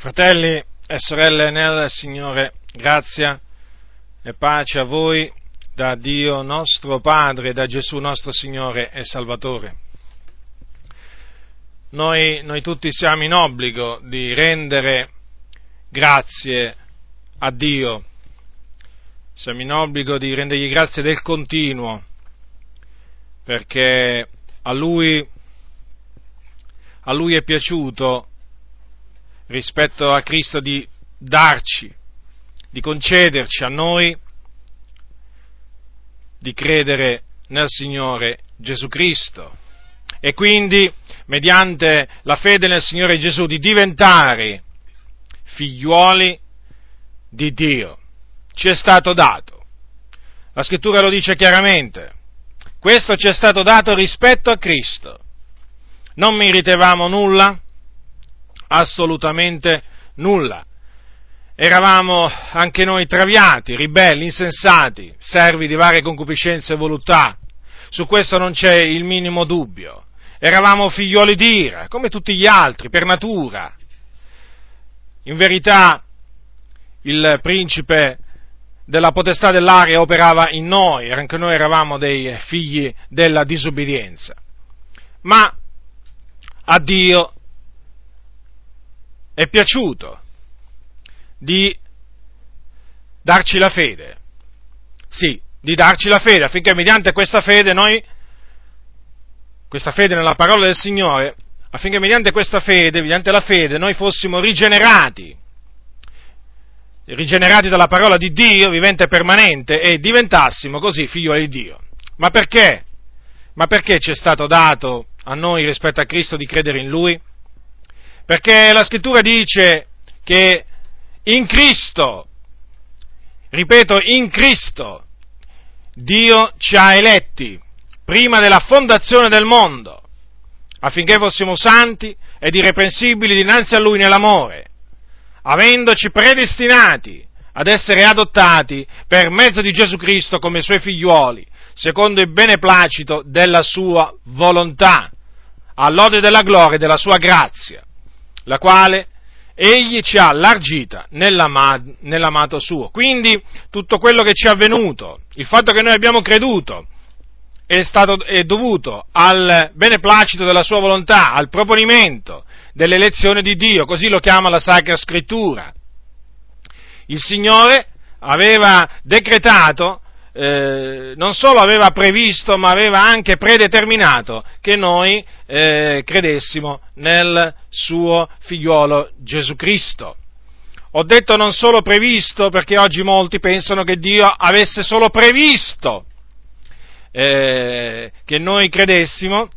Fratelli e sorelle nel Signore, grazia e pace a voi da Dio nostro Padre, da Gesù nostro Signore e Salvatore. Noi, noi tutti siamo in obbligo di rendere grazie a Dio, siamo in obbligo di rendergli grazie del continuo, perché a Lui, a Lui è piaciuto rispetto a Cristo di darci, di concederci a noi di credere nel Signore Gesù Cristo e quindi mediante la fede nel Signore Gesù di diventare figliuoli di Dio. Ci è stato dato. La scrittura lo dice chiaramente. Questo ci è stato dato rispetto a Cristo. Non meritevamo nulla, assolutamente nulla. Eravamo anche noi traviati, ribelli, insensati, servi di varie concupiscenze e voluttà. Su questo non c'è il minimo dubbio. Eravamo figlioli d'ira, come tutti gli altri, per natura. In verità, il principe della potestà dell'aria operava in noi, anche noi eravamo dei figli della disubbidienza. Ma a Dio è piaciuto di darci la fede. Sì, di darci la fede, affinché mediante questa fede noi, questa fede nella parola del Signore, affinché mediante questa fede, mediante la fede, noi fossimo rigenerati, rigenerati dalla parola di Dio, vivente e permanente, e diventassimo così figlioli di Dio. Ma perché? Ma perché ci è stato dato a noi rispetto a Cristo di credere in Lui? Perché la scrittura dice che in Cristo, ripeto, in Cristo, Dio ci ha eletti prima della fondazione del mondo, affinché fossimo santi ed irreprensibili dinanzi a Lui nell'amore, avendoci predestinati ad essere adottati per mezzo di Gesù Cristo come Suoi figliuoli, secondo il beneplacito della Sua volontà, all'ode della gloria e della Sua grazia la quale egli ci ha largita nell'amato suo. Quindi tutto quello che ci è avvenuto, il fatto che noi abbiamo creduto, è, stato, è dovuto al beneplacito della sua volontà, al proponimento dell'elezione di Dio, così lo chiama la Sacra Scrittura. Il Signore aveva decretato eh, non solo aveva previsto, ma aveva anche predeterminato che noi eh, credessimo nel suo figliuolo Gesù Cristo. Ho detto non solo previsto perché oggi molti pensano che Dio avesse solo previsto eh, che noi credessimo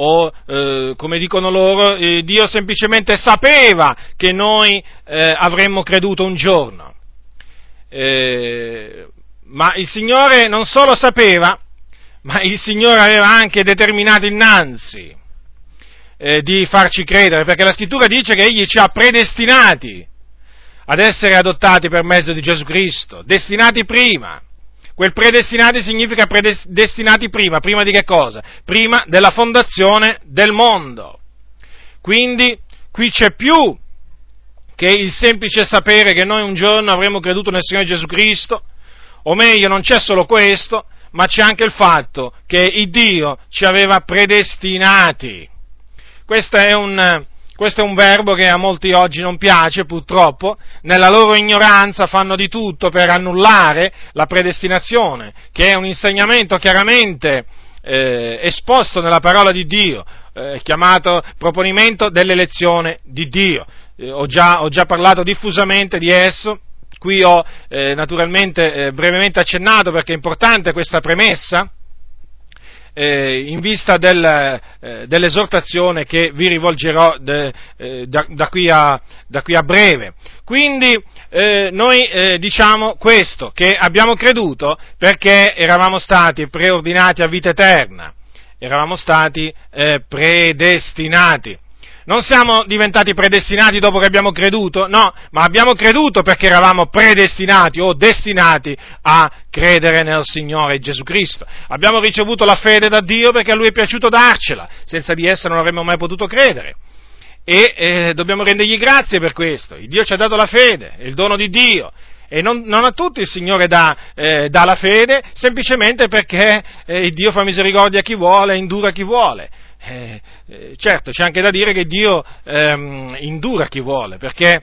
o eh, come dicono loro, eh, Dio semplicemente sapeva che noi eh, avremmo creduto un giorno. Ma il Signore non solo sapeva, ma il Signore aveva anche determinato innanzi eh, di farci credere, perché la scrittura dice che Egli ci ha predestinati ad essere adottati per mezzo di Gesù Cristo, destinati prima. Quel predestinati significa predestinati prima, prima di che cosa? Prima della fondazione del mondo. Quindi qui c'è più che il semplice sapere che noi un giorno avremo creduto nel Signore Gesù Cristo, o meglio, non c'è solo questo, ma c'è anche il fatto che il Dio ci aveva predestinati. Questo è, un, questo è un verbo che a molti oggi non piace, purtroppo, nella loro ignoranza fanno di tutto per annullare la predestinazione, che è un insegnamento chiaramente eh, esposto nella parola di Dio, eh, chiamato proponimento dell'elezione di Dio. Eh, ho, già, ho già parlato diffusamente di esso Qui ho eh, naturalmente eh, brevemente accennato perché è importante questa premessa eh, in vista del, eh, dell'esortazione che vi rivolgerò de, eh, da, da, qui a, da, qui a, breve. Quindi eh, noi diciamo questo, che abbiamo creduto perché eravamo stati preordinati a vita eterna, eravamo stati predestinati non siamo diventati predestinati dopo che abbiamo creduto, no, ma abbiamo creduto perché eravamo predestinati o destinati a credere nel Signore Gesù Cristo. Abbiamo ricevuto la fede da Dio perché a Lui è piaciuto darcela, senza di essa non avremmo mai potuto credere. e eh, dobbiamo rendergli grazie per questo. Il Dio ci ha dato la fede, il dono di Dio. E non, non a tutti il Signore dà, eh, dà la fede, semplicemente perché eh, Dio fa misericordia a chi vuole, indura chi vuole. Eh, eh, certo, c'è anche da dire che Dio ehm, indura chi vuole, perché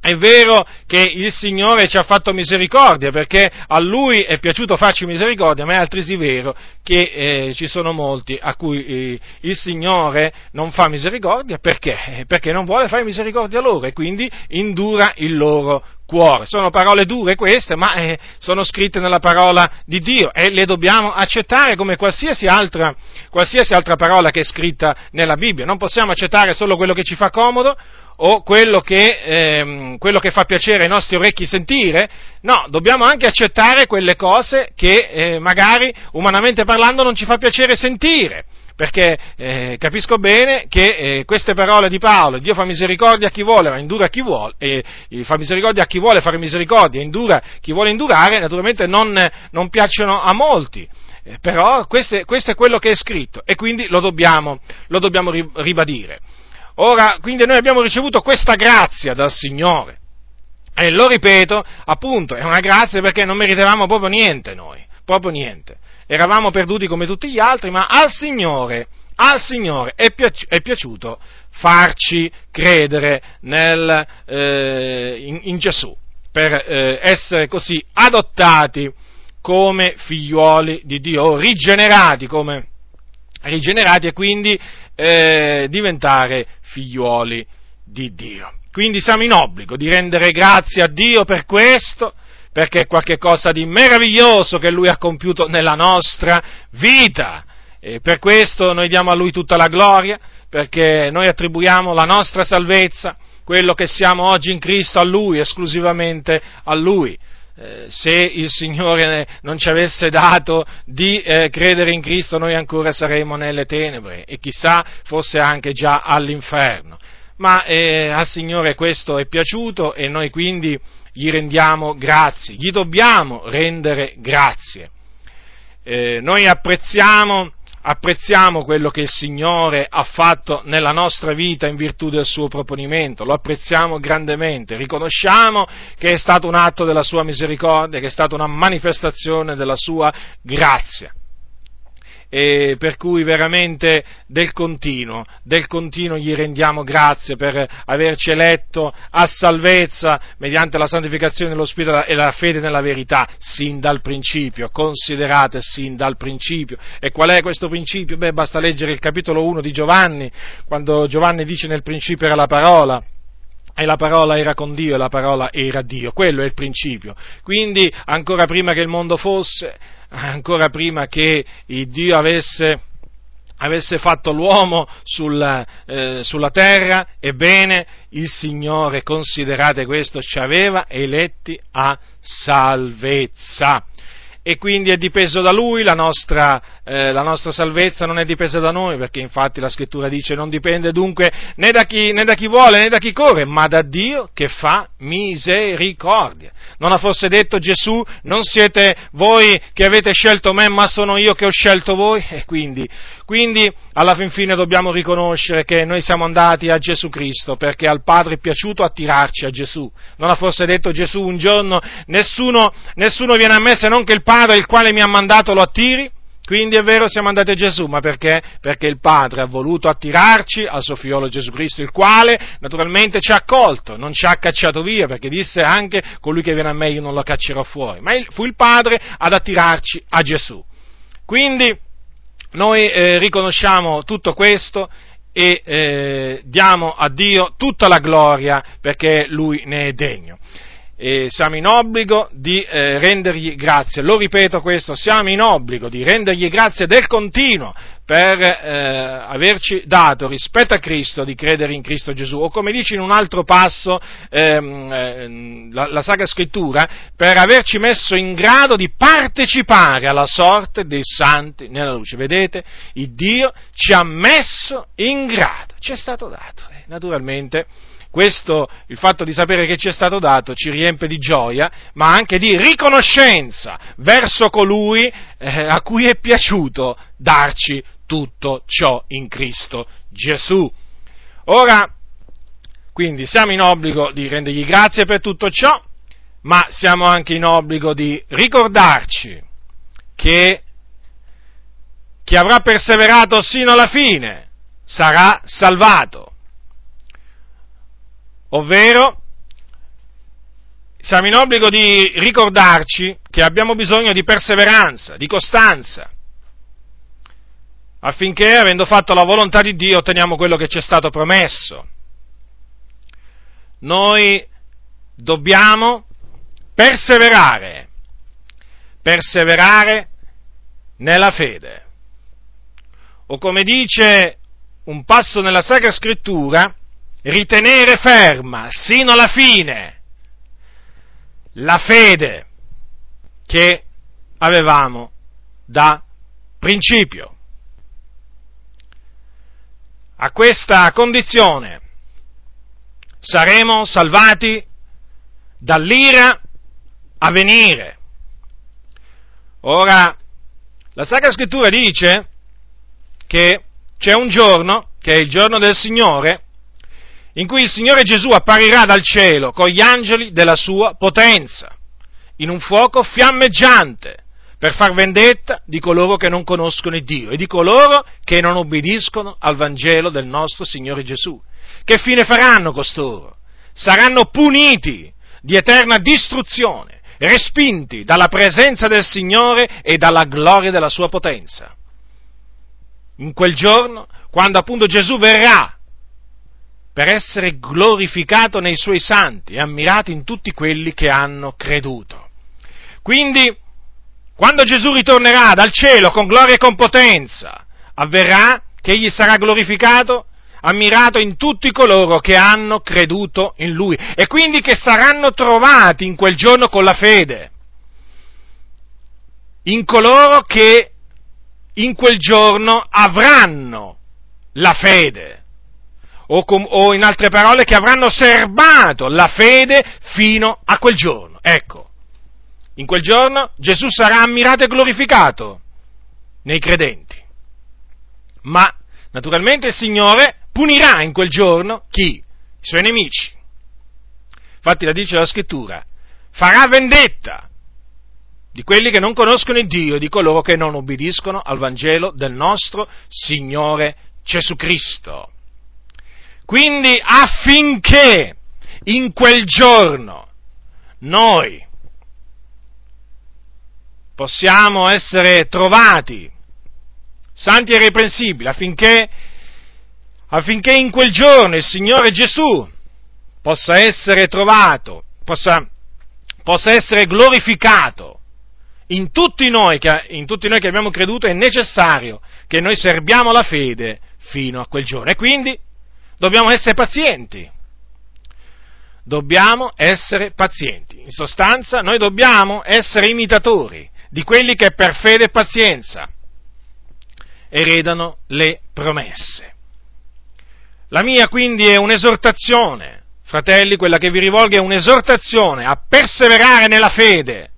è vero che il Signore ci ha fatto misericordia perché a Lui è piaciuto farci misericordia, ma è altresì vero che eh, ci sono molti a cui eh, il Signore non fa misericordia perché? Perché non vuole fare misericordia loro e quindi indura il loro cuore. Sono parole dure queste, ma eh, sono scritte nella parola di Dio e le dobbiamo accettare come qualsiasi altra, qualsiasi altra parola che è scritta nella Bibbia. Non possiamo accettare solo quello che ci fa comodo o quello che, ehm, quello che, fa piacere ai nostri orecchi sentire, no, dobbiamo anche accettare quelle cose che eh, magari umanamente parlando non ci fa piacere sentire, perché eh, capisco bene che eh, queste parole di Paolo, Dio fa misericordia a chi vuole, ma indura a chi vuole, e fa misericordia a chi vuole fare misericordia, indura chi vuole indurare, naturalmente non, non piacciono a molti. Eh, però questo, questo, è quello che è scritto e quindi lo dobbiamo, lo dobbiamo ribadire. Ora, quindi noi abbiamo ricevuto questa grazia dal Signore. E lo ripeto, appunto, è una grazia perché non meritavamo proprio niente noi, proprio niente. Eravamo perduti come tutti gli altri, ma al Signore, al Signore è, piaci- è piaciuto farci credere nel, eh, in, in, Gesù, per eh, essere così adottati come figliuoli di Dio, rigenerati come rigenerati e quindi eh, diventare figliuoli di Dio. Quindi siamo in obbligo di rendere grazie a Dio per questo, perché è qualcosa di meraviglioso che Lui ha compiuto nella nostra vita. E per questo noi diamo a Lui tutta la gloria, perché noi attribuiamo la nostra salvezza, quello che siamo oggi in Cristo a Lui, esclusivamente a Lui. Eh, se il Signore non ci avesse dato di eh, credere in Cristo, noi ancora saremmo nelle tenebre e chissà fosse anche già all'inferno. Ma eh, al Signore questo è piaciuto e noi quindi gli rendiamo grazie, gli dobbiamo rendere grazie. Eh, noi apprezziamo apprezziamo quello che il Signore ha fatto nella nostra vita in virtù del suo proponimento, lo apprezziamo grandemente, riconosciamo che è stato un atto della sua misericordia, che è stata una manifestazione della sua grazia e per cui veramente del continuo, del continuo gli rendiamo grazie per averci eletto a salvezza mediante la santificazione dello Spirito e la fede nella verità, sin dal principio, considerate sin dal principio. E qual è questo principio? Beh, basta leggere il capitolo 1 di Giovanni, quando Giovanni dice nel principio era la parola, e la parola era con Dio e la parola era Dio, quello è il principio. Quindi, ancora prima che il mondo fosse, ancora prima che Dio avesse, avesse fatto l'uomo sulla, eh, sulla terra, ebbene il Signore, considerate questo, ci aveva eletti a salvezza e quindi è dipeso da Lui, la nostra, eh, la nostra, salvezza non è dipesa da noi, perché infatti la scrittura dice non dipende dunque né da, chi, né da chi vuole né da chi corre, ma da Dio che fa misericordia. Non ha forse detto Gesù, non siete voi che avete scelto me, ma sono io che ho scelto voi? E quindi, quindi alla fin fine dobbiamo riconoscere che noi siamo andati a Gesù Cristo perché al Padre è piaciuto attirarci a Gesù. Non ha forse detto Gesù un giorno, nessuno, nessuno viene a me se non che il Padre il quale mi ha mandato lo attiri? Quindi è vero siamo andati a Gesù, ma perché? Perché il Padre ha voluto attirarci al suo figliolo Gesù Cristo, il quale naturalmente ci ha accolto, non ci ha cacciato via, perché disse anche colui che viene a me io non lo caccerò fuori, ma fu il Padre ad attirarci a Gesù. Quindi noi eh, riconosciamo tutto questo e eh, diamo a Dio tutta la gloria perché Lui ne è degno eh, siamo in obbligo di eh, rendergli grazie. Lo ripeto questo, siamo in obbligo di rendergli grazie del continuo per eh, averci dato rispetto a Cristo di credere in Cristo Gesù, o come dice in un altro passo ehm, eh, la, la Sacra Scrittura, per averci messo in grado di partecipare alla sorte dei santi nella luce. Vedete, il Dio ci ha messo in grado, ci è stato dato, eh, naturalmente questo, il fatto di sapere che ci è stato dato, ci riempie di gioia, ma anche di riconoscenza verso colui eh, a cui è piaciuto darci tutto ciò in Cristo Gesù. Ora, Quindi siamo in obbligo di rendergli grazie per tutto ciò, ma siamo anche in obbligo di ricordarci che chi avrà perseverato sino alla fine sarà salvato. Ovvero, siamo in obbligo di ricordarci che abbiamo bisogno di perseveranza, di costanza, affinché, avendo fatto la volontà di Dio, otteniamo quello che ci è stato promesso. Noi dobbiamo perseverare, perseverare nella fede. O come dice un passo nella Sacra Scrittura, ritenere ferma sino alla fine la fede che avevamo da principio. A questa condizione saremo salvati dall'ira a venire. Ora, la Sacra Scrittura dice che c'è un giorno, che è il giorno del Signore, in cui il Signore Gesù apparirà dal cielo con gli angeli della sua potenza, in un fuoco fiammeggiante, per far vendetta di coloro che non conoscono il Dio e di coloro che non obbediscono al Vangelo del nostro Signore Gesù. Che fine faranno costoro? Saranno puniti di eterna distruzione, respinti dalla presenza del Signore e dalla gloria della sua potenza. In quel giorno, quando appunto Gesù verrà per essere glorificato nei suoi santi e ammirato in tutti quelli che hanno creduto. Quindi, quando Gesù ritornerà dal cielo con gloria e con potenza, avverrà che egli sarà glorificato, ammirato in tutti coloro che hanno creduto in lui e quindi che saranno trovati in quel giorno con la fede, in coloro che in quel giorno avranno la fede o, com- o in altre parole che avranno serbato la fede fino a quel giorno. Ecco, in quel giorno Gesù sarà ammirato e glorificato nei credenti. Ma naturalmente il Signore punirà in quel giorno chi? I suoi nemici. Infatti la dice la scrittura, farà vendetta di quelli che non conoscono il Dio di coloro che non obbediscono al Vangelo del nostro Signore Gesù Cristo. Quindi affinché in quel giorno noi possiamo essere trovati santi e irreprensibili, affinché, affinché in quel giorno il Signore Gesù possa essere trovato, possa, possa essere glorificato in tutti, noi in tutti noi che abbiamo creduto, è necessario che noi serbiamo la fede fino a quel giorno. E quindi dobbiamo essere pazienti. Dobbiamo essere pazienti. In sostanza, noi dobbiamo essere imitatori di quelli che per fede e pazienza eredano le promesse. La mia quindi è un'esortazione, fratelli, quella che vi rivolgo è un'esortazione a perseverare nella fede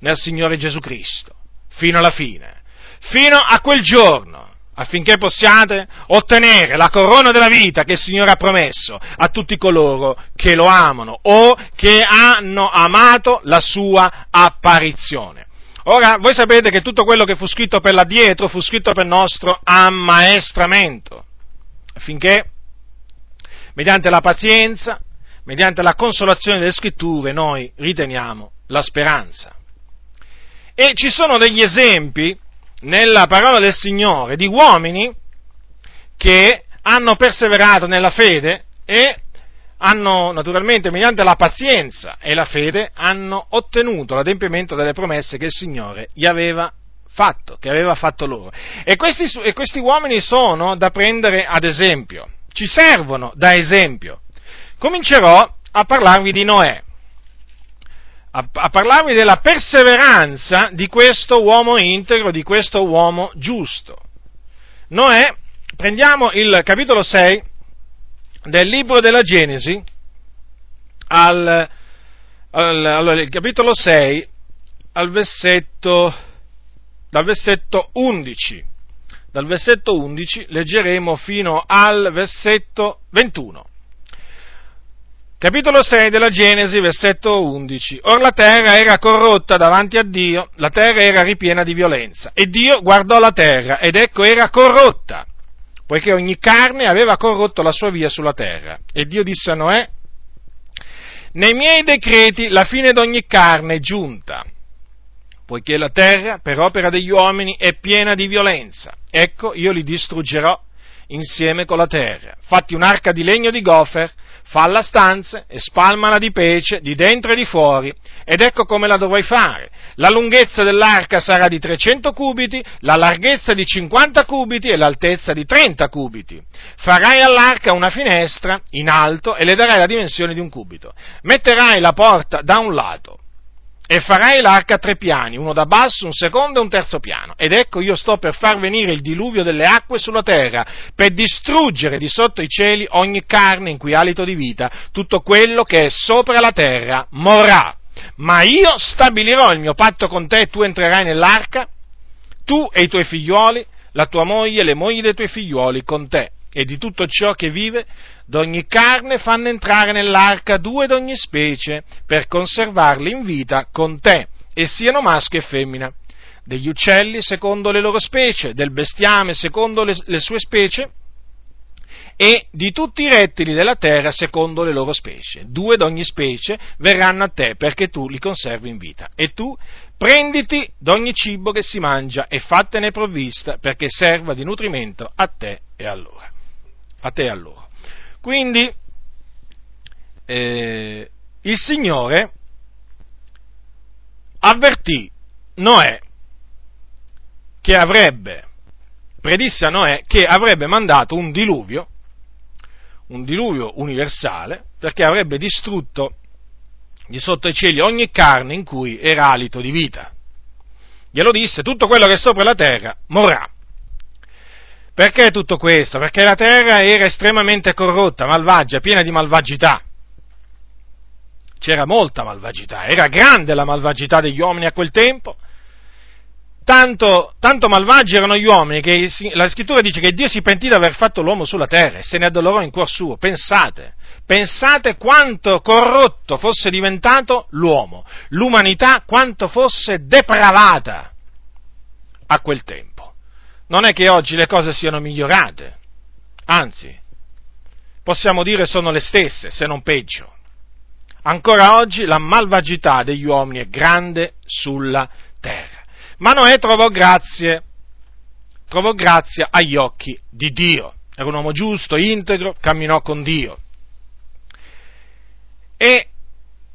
nel Signore Gesù Cristo, fino alla fine, fino a quel giorno affinché possiate ottenere la corona della vita che il Signore ha promesso a tutti coloro che lo amano o che hanno amato la sua apparizione. Ora, voi sapete che tutto quello che fu scritto per l'addietro fu scritto per nostro ammaestramento, affinché, mediante la pazienza, mediante la consolazione delle scritture, noi riteniamo la speranza. E ci sono degli esempi nella parola del Signore di uomini che hanno perseverato nella fede e hanno naturalmente mediante la pazienza e la fede hanno ottenuto l'adempimento delle promesse che il Signore gli aveva fatto, che aveva fatto loro. E questi, e questi uomini sono da prendere ad esempio, ci servono da esempio. Comincerò a parlarvi di Noè a, a parlarvi della perseveranza di questo uomo integro, di questo uomo giusto. Noè, prendiamo il capitolo 6 del libro della Genesi, al, al, allora, il capitolo 6 al versetto, dal versetto 11. Dal versetto 11 leggeremo fino al versetto 21. Capitolo 6 della Genesi, versetto 11. Or la terra era corrotta davanti a Dio, la terra era ripiena di violenza. E Dio guardò la terra ed ecco era corrotta, poiché ogni carne aveva corrotto la sua via sulla terra. E Dio disse a Noè, nei miei decreti la fine d'ogni carne è giunta, poiché la terra, per opera degli uomini, è piena di violenza. Ecco, io li distruggerò insieme con la terra. Fatti un'arca di legno di gofer, falla stanze e spalmala di pece di dentro e di fuori, ed ecco come la dovrai fare. La lunghezza dell'arca sarà di 300 cubiti, la larghezza di 50 cubiti e l'altezza di 30 cubiti. Farai all'arca una finestra in alto e le darai la dimensione di un cubito. Metterai la porta da un lato e farai l'arca a tre piani, uno da basso, un secondo e un terzo piano. Ed ecco io sto per far venire il diluvio delle acque sulla terra, per distruggere di sotto i cieli ogni carne in cui alito di vita, tutto quello che è sopra la terra morrà. Ma io stabilirò il mio patto con te e tu entrerai nell'arca, tu e i tuoi figlioli, la tua moglie e le mogli dei tuoi figlioli con te e di tutto ciò che vive, d'ogni carne fanno entrare nell'arca due d'ogni specie, per conservarli in vita con te, e siano maschio e femmina, degli uccelli secondo le loro specie, del bestiame secondo le, le sue specie, e di tutti i rettili della terra secondo le loro specie. Due d'ogni specie verranno a te perché tu li conservi in vita. E tu prenditi d'ogni cibo che si mangia e fattene provvista perché serva di nutrimento a te e a loro a te e a loro. Quindi eh, il Signore avvertì Noè che avrebbe, predisse a Noè che avrebbe mandato un diluvio, un diluvio universale, perché avrebbe distrutto di sotto i cieli ogni carne in cui era alito di vita. Glielo disse, tutto quello che è sopra la terra morrà. Perché tutto questo? Perché la terra era estremamente corrotta, malvagia, piena di malvagità. C'era molta malvagità, era grande la malvagità degli uomini a quel tempo. Tanto, tanto malvagi erano gli uomini che la scrittura dice che Dio si pentì di aver fatto l'uomo sulla terra e se ne addolorò in cuor suo. Pensate, pensate quanto corrotto fosse diventato l'uomo, l'umanità quanto fosse depravata a quel tempo non è che oggi le cose siano migliorate, anzi, possiamo dire sono le stesse, se non peggio. Ancora oggi la malvagità degli uomini è grande sulla terra. Ma Noè trovò grazie, trovò grazia agli occhi di Dio. Era un uomo giusto, integro, camminò con Dio. E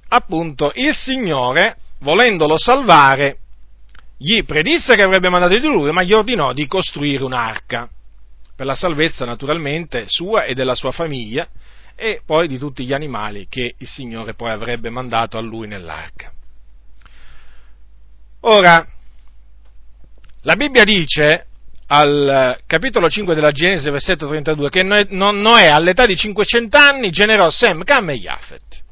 appunto il Signore, volendolo salvare, gli predisse che avrebbe mandato il diluvio, ma gli ordinò di costruire un'arca, per la salvezza naturalmente sua e della sua famiglia, e poi di tutti gli animali che il Signore poi avrebbe mandato a lui nell'arca. Ora, la Bibbia dice al capitolo 5 della Genesi, versetto 32, che Noè all'età di 500 anni generò Sem, Cam e Jafet.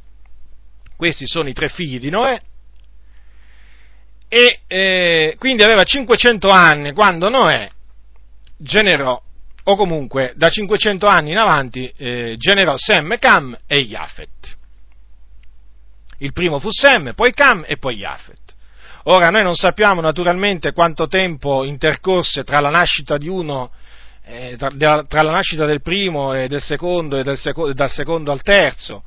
Questi sono i tre figli di Noè, e eh, quindi aveva 500 anni quando Noè generò, o comunque da 500 anni in avanti, eh, generò Sem, Cam e Jafet. Il primo fu Sem, poi Cam e poi Jafet. Ora noi non sappiamo naturalmente quanto tempo intercorse tra la nascita di uno, eh, tra, tra, la nascita del primo e del secondo e del seco, dal secondo al terzo,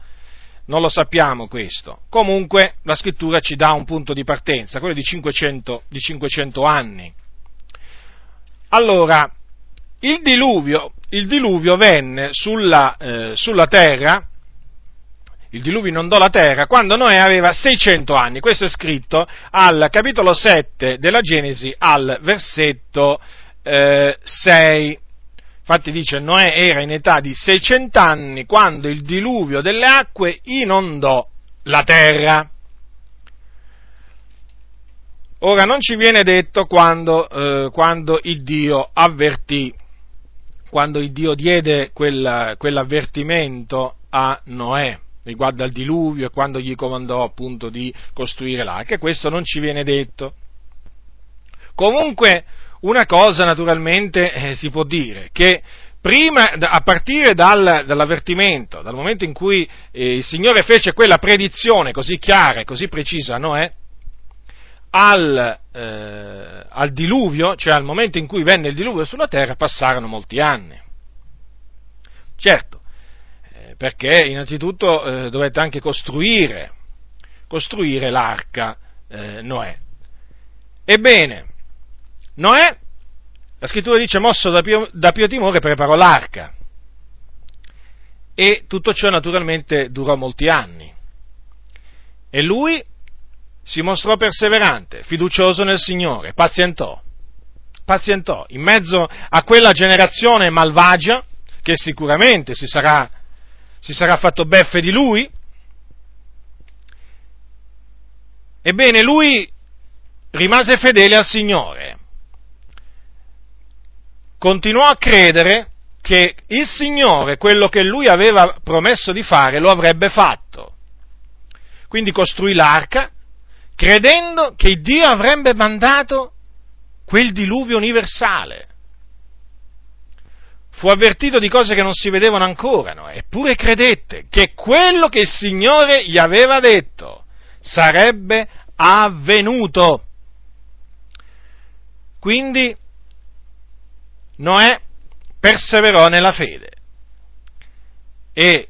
non lo sappiamo questo. Comunque la scrittura ci dà un punto di partenza, quello di 500, di 500 anni. Allora, il diluvio, il diluvio venne sulla, eh, sulla, terra, il diluvio inondò la terra quando Noè aveva 600 anni. Questo è scritto al capitolo 7 della Genesi, al versetto eh, 6. Infatti dice Noè era in età di 600 anni quando il diluvio delle acque inondò la terra. Ora non ci viene detto quando, eh, quando il Dio avvertì, quando il Dio diede quel, quell'avvertimento a Noè riguardo al diluvio e quando gli comandò appunto di costruire l'arca, questo non ci viene detto. Comunque una cosa naturalmente eh, si può dire, che prima, a partire dal, dall'avvertimento, dal momento in cui eh, il Signore fece quella predizione così chiara e così precisa a Noè, al, eh, al diluvio, cioè al momento in cui venne il diluvio sulla terra, passarono molti anni. Certo, eh, perché innanzitutto eh, dovette anche costruire, costruire l'arca eh, Noè. Ebbene, Noè, la scrittura dice, mosso da pio, da pio timore, preparò l'arca. E tutto ciò naturalmente durò molti anni. E lui si mostrò perseverante, fiducioso nel Signore, pazientò, pazientò, in mezzo a quella generazione malvagia, che sicuramente si sarà, si sarà fatto beffe di lui, ebbene lui rimase fedele al Signore, continuò a credere che il Signore, quello che lui aveva promesso di fare, lo avrebbe fatto. Quindi costruì l'arca, credendo che Dio avrebbe mandato quel diluvio universale. Fu avvertito di cose che non si vedevano ancora, no? eppure credette che quello che il Signore gli aveva detto sarebbe avvenuto. Quindi Noè perseverò nella fede e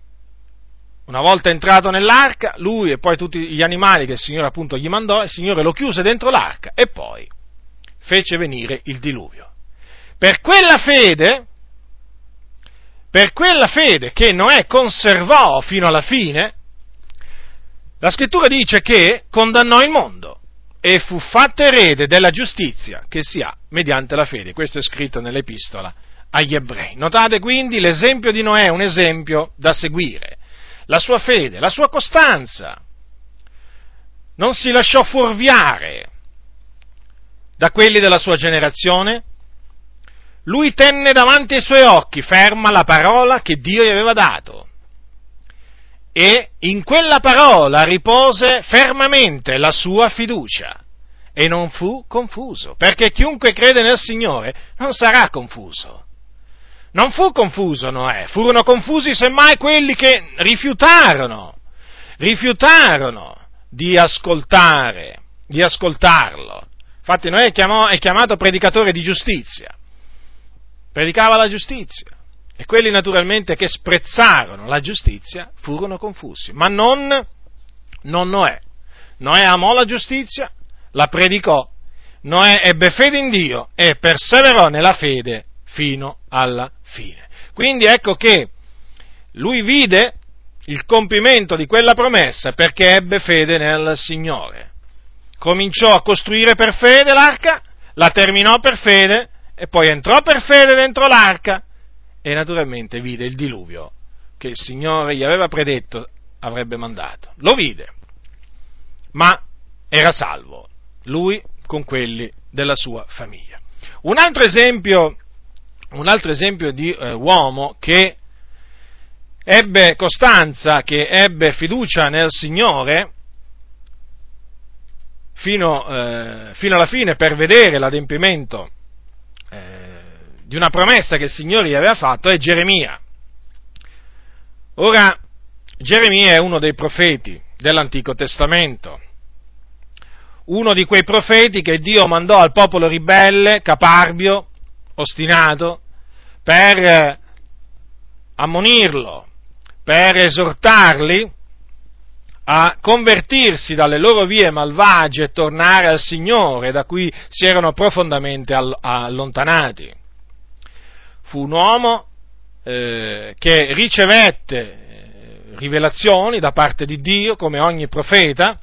una volta entrato nell'arca, lui e poi tutti gli animali che il Signore appunto gli mandò, il Signore lo chiuse dentro l'arca e poi fece venire il diluvio. Per quella fede, per quella fede che Noè conservò fino alla fine, la scrittura dice che condannò il mondo e fu fatto erede della giustizia che si ha mediante la fede. Questo è scritto nell'epistola agli ebrei. Notate quindi l'esempio di Noè un esempio da seguire la sua fede, la sua costanza. Non si lasciò fuorviare da quelli della sua generazione. Lui tenne davanti ai suoi occhi ferma la parola che Dio gli aveva dato e in quella parola ripose fermamente la sua fiducia e non fu confuso, perché chiunque crede nel Signore non sarà confuso. Non fu confuso Noè, furono confusi semmai quelli che rifiutarono, rifiutarono di ascoltare, di ascoltarlo. Infatti Noè è, chiamato predicatore di giustizia, predicava la giustizia. E quelli naturalmente che sprezzarono la giustizia furono confusi, ma non, non Noè. Noè amò la giustizia, la predicò, Noè ebbe fede in Dio e perseverò nella fede fino alla fine. Quindi ecco che lui vide il compimento di quella promessa perché ebbe fede nel Signore. Cominciò a costruire per fede l'arca, la terminò per fede e poi entrò per fede dentro l'arca e naturalmente vide il diluvio che il Signore gli aveva predetto avrebbe mandato. Lo vide, ma era salvo, lui con quelli della sua famiglia. Un altro esempio un altro esempio di eh, uomo che ebbe costanza, che ebbe fiducia nel Signore fino, eh, fino alla fine per vedere l'adempimento eh, di una promessa che il Signore gli aveva fatto, è Geremia. Ora, Geremia è uno dei profeti dell'Antico Testamento, uno di quei profeti che Dio mandò al popolo ribelle, caparbio, ostinato, per eh, ammonirlo, per esortarli a convertirsi dalle loro vie malvagie e tornare al Signore, da cui si erano profondamente allontanati. Fu un uomo eh, che ricevette eh, rivelazioni da parte di Dio, come ogni profeta,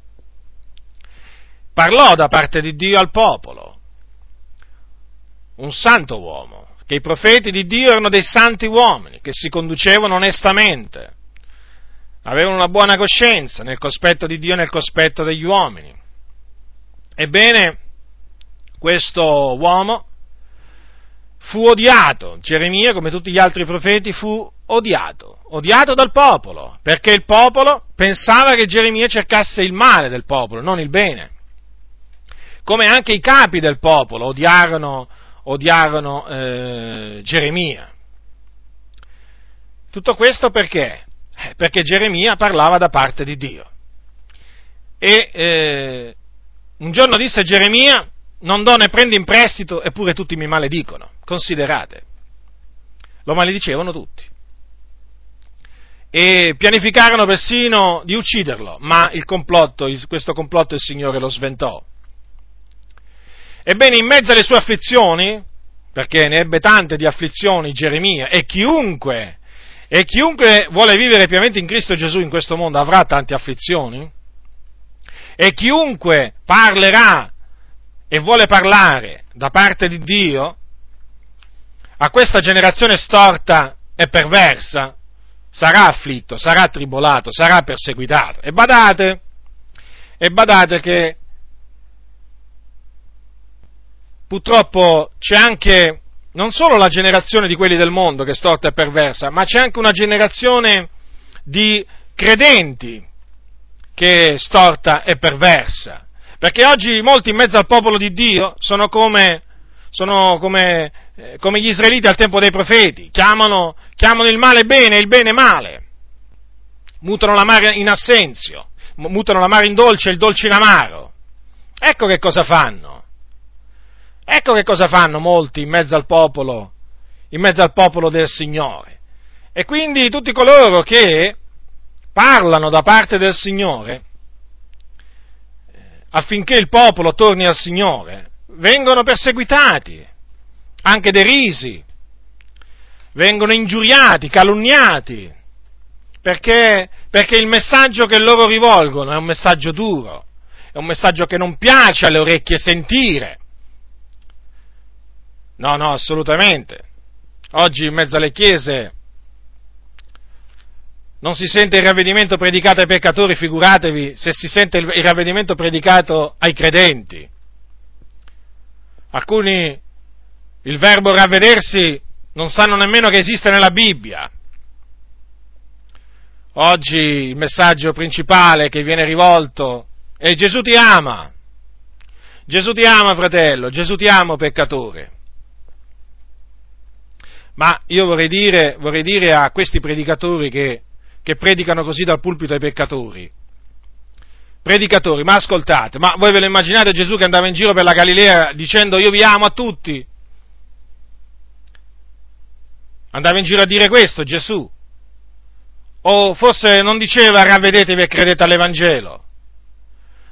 parlò da parte di Dio al popolo, un santo uomo, che i profeti di Dio erano dei santi uomini, che si conducevano onestamente, avevano una buona coscienza nel cospetto di Dio e nel cospetto degli uomini. Ebbene, questo uomo fu odiato, Geremia, come tutti gli altri profeti, fu odiato, odiato dal popolo, perché il popolo pensava che Geremia cercasse il male del popolo, non il bene. Come anche i capi del popolo odiarono odiarono eh, Geremia. Tutto questo perché? Eh, perché Geremia parlava da parte di Dio. E eh, un giorno disse Geremia, non do né prendo in prestito, eppure tutti mi maledicono. Considerate. Lo maledicevano tutti. E pianificarono persino di ucciderlo, ma il complotto, questo complotto il Signore lo sventò. Ebbene, in mezzo alle sue afflizioni, perché ne ebbe tante di afflizioni Geremia, e chiunque, e chiunque vuole vivere pienamente in Cristo Gesù in questo mondo avrà tante afflizioni, e chiunque parlerà e vuole parlare da parte di Dio a questa generazione storta e perversa, sarà afflitto, sarà tribolato, sarà perseguitato. E badate, e badate che purtroppo c'è anche non solo la generazione di quelli del mondo che è storta e perversa, ma c'è anche una generazione di credenti che è storta e perversa. Perché oggi molti in mezzo al popolo di Dio sono come, sono come, eh, come gli israeliti al tempo dei profeti, chiamano, chiamano il male bene e il bene male, mutano l'amaro in assenzio, mutano l'amaro in dolce e il dolce in amaro. Ecco che cosa fanno. Ecco che cosa fanno molti in mezzo al popolo, in mezzo al popolo del Signore. E quindi tutti coloro che parlano da parte del Signore eh, affinché il popolo torni al Signore, vengono perseguitati, anche derisi, vengono ingiuriati, calunniati, perché, perché il messaggio che loro rivolgono è un messaggio duro, è un messaggio che non piace alle orecchie sentire, No, no, assolutamente. Oggi in mezzo alle chiese non si sente il ravvedimento predicato ai peccatori, figuratevi se si sente il ravvedimento predicato ai credenti. Alcuni il verbo ravvedersi non sanno nemmeno che esiste nella Bibbia. Oggi il messaggio principale che viene rivolto è Gesù ti ama. Gesù ti ama, fratello, Gesù ti ama, peccatore. Ma io vorrei dire, vorrei dire a questi predicatori che, che predicano così dal pulpito ai peccatori, predicatori, ma ascoltate, ma voi ve lo immaginate Gesù che andava in giro per la Galilea dicendo io vi amo a tutti? Andava in giro a dire questo Gesù? O forse non diceva ravvedetevi e credete all'Evangelo?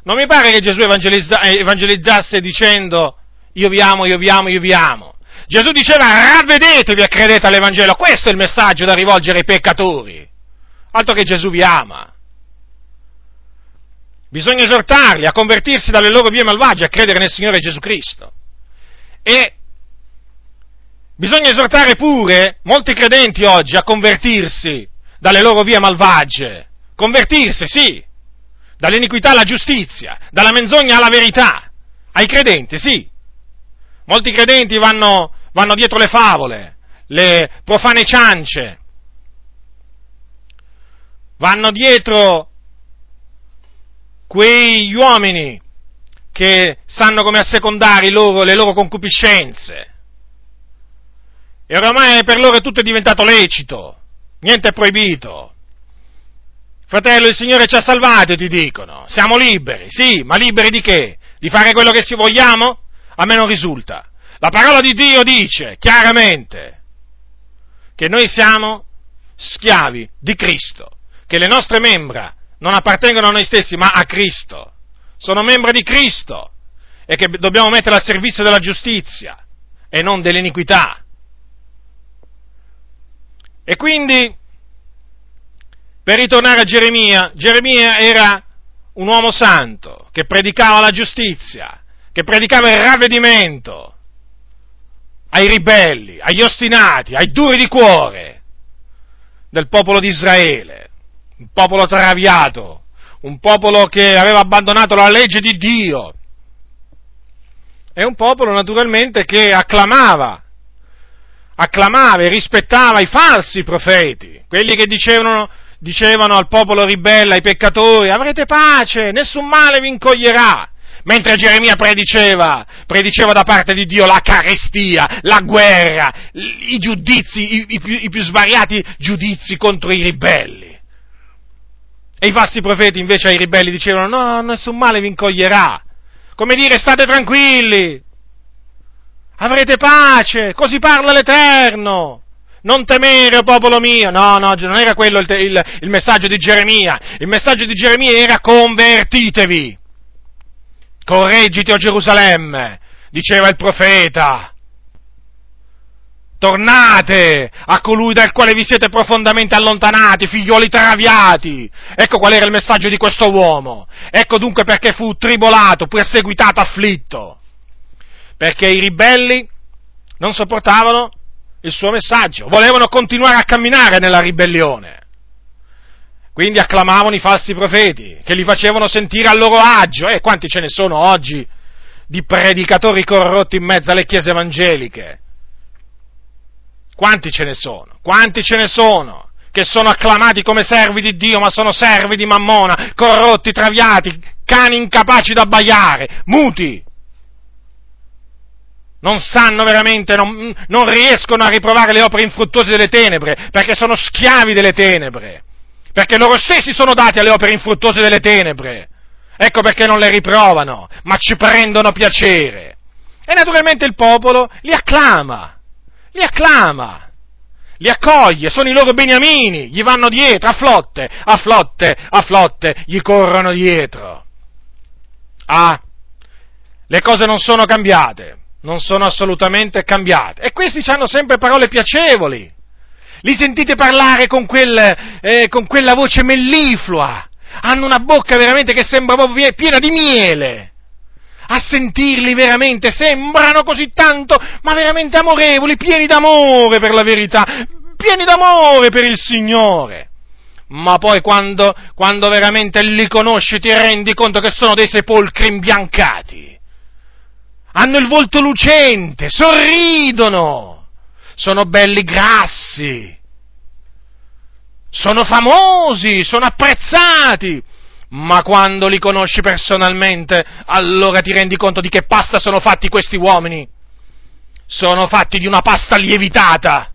Non mi pare che Gesù evangelizza, evangelizzasse dicendo io vi amo, io vi amo, io vi amo. Gesù diceva ravvedetevi e credete all'Evangelo, questo è il messaggio da rivolgere ai peccatori, altro che Gesù vi ama. Bisogna esortarli a convertirsi dalle loro vie malvagie, a credere nel Signore Gesù Cristo. E bisogna esortare pure molti credenti oggi a convertirsi dalle loro vie malvagie. Convertirsi, sì, dall'iniquità alla giustizia, dalla menzogna alla verità. Ai credenti, sì. Molti credenti vanno, vanno dietro le favole, le profane ciance, vanno dietro quegli uomini che sanno come assecondare loro, le loro concupiscenze. E oramai per loro tutto è diventato lecito, niente è proibito. Fratello, il Signore ci ha salvati, ti dicono. Siamo liberi, sì, ma liberi di che? Di fare quello che si vogliamo? A me non risulta. La parola di Dio dice chiaramente che noi siamo schiavi di Cristo, che le nostre membra non appartengono a noi stessi ma a Cristo, sono membra di Cristo e che dobbiamo mettere al servizio della giustizia e non dell'iniquità. E quindi, per ritornare a Geremia, Geremia era un uomo santo che predicava la giustizia, che predicava il ravvedimento, ai ribelli, agli ostinati, ai duri di cuore del popolo di Israele, un popolo traviato, un popolo che aveva abbandonato la legge di Dio. È un popolo naturalmente che acclamava, acclamava e rispettava i falsi profeti, quelli che dicevano, dicevano al popolo ribelle, ai peccatori, avrete pace, nessun male vi incoglierà, mentre Geremia prediceva, prediceva da parte di Dio la carestia, la guerra, i giudizi, i, i, più, i più svariati giudizi contro i ribelli. E i falsi profeti invece ai ribelli dicevano no, nessun male vi incoglierà. Come dire, state tranquilli, avrete pace, così parla l'Eterno. Non temere, popolo mio. No, no, non era quello il, il, il messaggio di Geremia. Il messaggio di Geremia era convertitevi. Correggiti, o Gerusalemme, diceva il profeta. Tornate a colui dal quale vi siete profondamente allontanati, figlioli traviati. Ecco qual era il messaggio di questo uomo. Ecco dunque perché fu tribolato, perseguitato, afflitto. Perché i ribelli non sopportavano il suo messaggio, volevano continuare a camminare nella ribellione. Quindi acclamavano i falsi profeti, che li facevano sentire a loro agio. E eh, quanti ce ne sono oggi di predicatori corrotti in mezzo alle chiese evangeliche? Quanti ce ne sono? Quanti ce ne sono? Che sono acclamati come servi di Dio, ma sono servi di Mammona, corrotti, traviati, cani incapaci da abbaiare, muti. Non sanno veramente, non, non riescono a riprovare le opere infruttuose delle tenebre, perché sono schiavi delle tenebre perché loro stessi sono dati alle opere infruttuose delle tenebre. Ecco perché non le riprovano, ma ci prendono piacere. E naturalmente il popolo li acclama, li acclama, li accoglie, sono i loro beniamini, gli vanno dietro a flotte, a flotte, a flotte, gli corrono dietro. Ah, le cose non sono cambiate, non sono assolutamente cambiate. E questi hanno sempre parole piacevoli li sentite parlare con, quel, eh, con quella voce melliflua, hanno una bocca veramente che sembra piena di miele. A sentirli veramente sembrano così tanto, ma veramente amorevoli, pieni d'amore per la verità, pieni d'amore per il Signore. Ma poi quando, quando veramente li conosci ti rendi conto che sono dei sepolcri imbiancati. Hanno il volto lucente, sorridono sono belli grassi, sono famosi, sono apprezzati, ma quando li conosci personalmente, allora ti rendi conto di che pasta sono fatti questi uomini. Sono fatti di una pasta lievitata.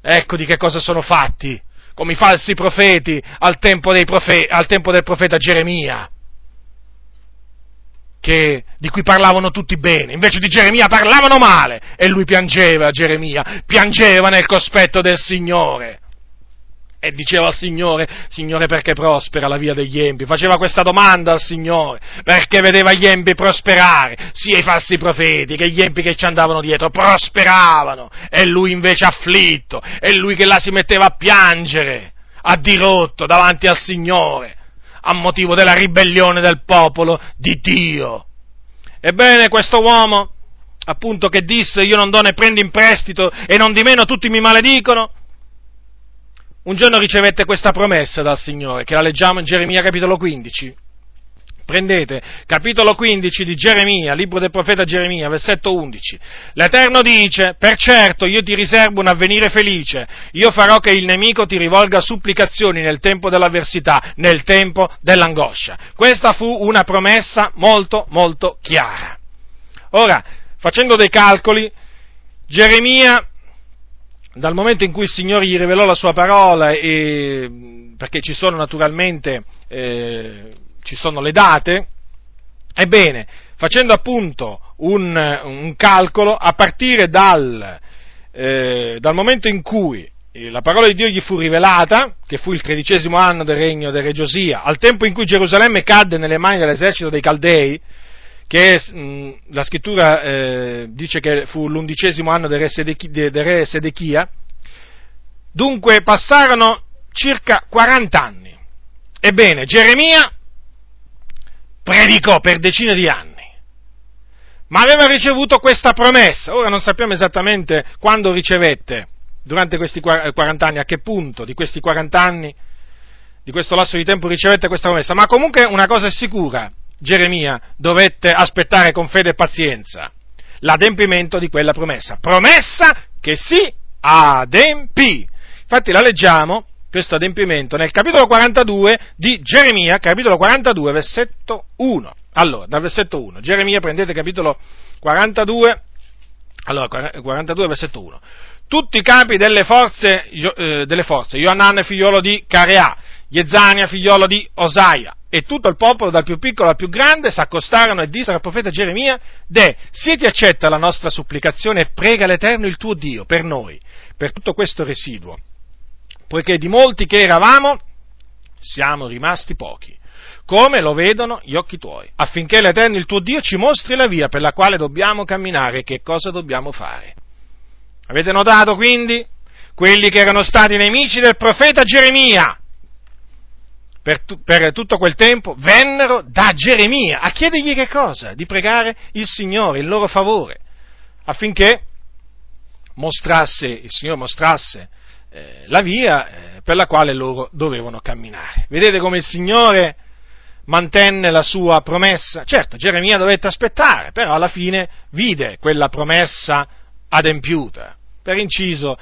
Ecco di che cosa sono fatti, come i falsi profeti al tempo, profe- al tempo del profeta Geremia che, di cui parlavano tutti bene, invece di Geremia parlavano male. E lui piangeva, Geremia, piangeva nel cospetto del Signore. E diceva al Signore, Signore perché prospera la via degli empi? Faceva questa domanda al Signore, perché vedeva gli empi prosperare, sia i falsi profeti che gli empi che ci andavano dietro, prosperavano, e lui invece afflitto, e lui che là si metteva a piangere, a dirotto davanti al Signore a motivo della ribellione del popolo di Dio. Ebbene, questo uomo, appunto, che disse io non do né prendo in prestito e non di meno tutti mi maledicono, un giorno ricevette questa promessa dal Signore, che la leggiamo in Geremia capitolo 15. Prendete capitolo 15 di Geremia, libro del profeta Geremia, versetto 11. L'Eterno dice, per certo io ti riservo un avvenire felice, io farò che il nemico ti rivolga supplicazioni nel tempo dell'avversità, nel tempo dell'angoscia. Questa fu una promessa molto, molto chiara. Ora, facendo dei calcoli, Geremia, dal momento in cui il Signore gli rivelò la sua parola, e, perché ci sono naturalmente... Eh, ci sono le date, ebbene, facendo appunto un, un calcolo, a partire dal, eh, dal momento in cui la parola di Dio gli fu rivelata, che fu il tredicesimo anno del regno del re Giosia, al tempo in cui Gerusalemme cadde nelle mani dell'esercito dei Caldei, che mh, la scrittura eh, dice che fu l'undicesimo anno del re, Sedechi, del re Sedechia, dunque passarono circa 40 anni. Ebbene, Geremia predicò per decine di anni, ma aveva ricevuto questa promessa. Ora non sappiamo esattamente quando ricevette, durante questi 40 anni, a che punto di questi 40 anni, di questo lasso di tempo ricevette questa promessa, ma comunque una cosa è sicura, Geremia dovette aspettare con fede e pazienza l'adempimento di quella promessa, promessa che si adempì. Infatti la leggiamo questo adempimento nel capitolo 42 di Geremia, capitolo 42, versetto 1. Allora, dal versetto 1, Geremia prendete capitolo 42, allora 42 versetto 1. Tutti i capi delle forze, eh, delle forze Ioannan figliolo di Carea, Jezania figliolo di Osaia, e tutto il popolo, dal più piccolo al più grande, s'accostarono e dissero al profeta Geremia, De, se ti accetta la nostra supplicazione e prega l'Eterno il tuo Dio per noi, per tutto questo residuo, poiché di molti che eravamo siamo rimasti pochi, come lo vedono gli occhi tuoi, affinché l'Eterno il tuo Dio ci mostri la via per la quale dobbiamo camminare e che cosa dobbiamo fare. Avete notato quindi? Quelli che erano stati nemici del profeta Geremia, per, per, tutto quel tempo, vennero da Geremia a chiedergli che cosa? Di pregare il Signore in loro favore, affinché mostrasse, il Signore mostrasse eh, la via eh, per la quale loro dovevano camminare. Vedete come il Signore mantenne la sua promessa? Certo, Geremia dovette aspettare, però alla fine vide quella promessa adempiuta. Per inciso,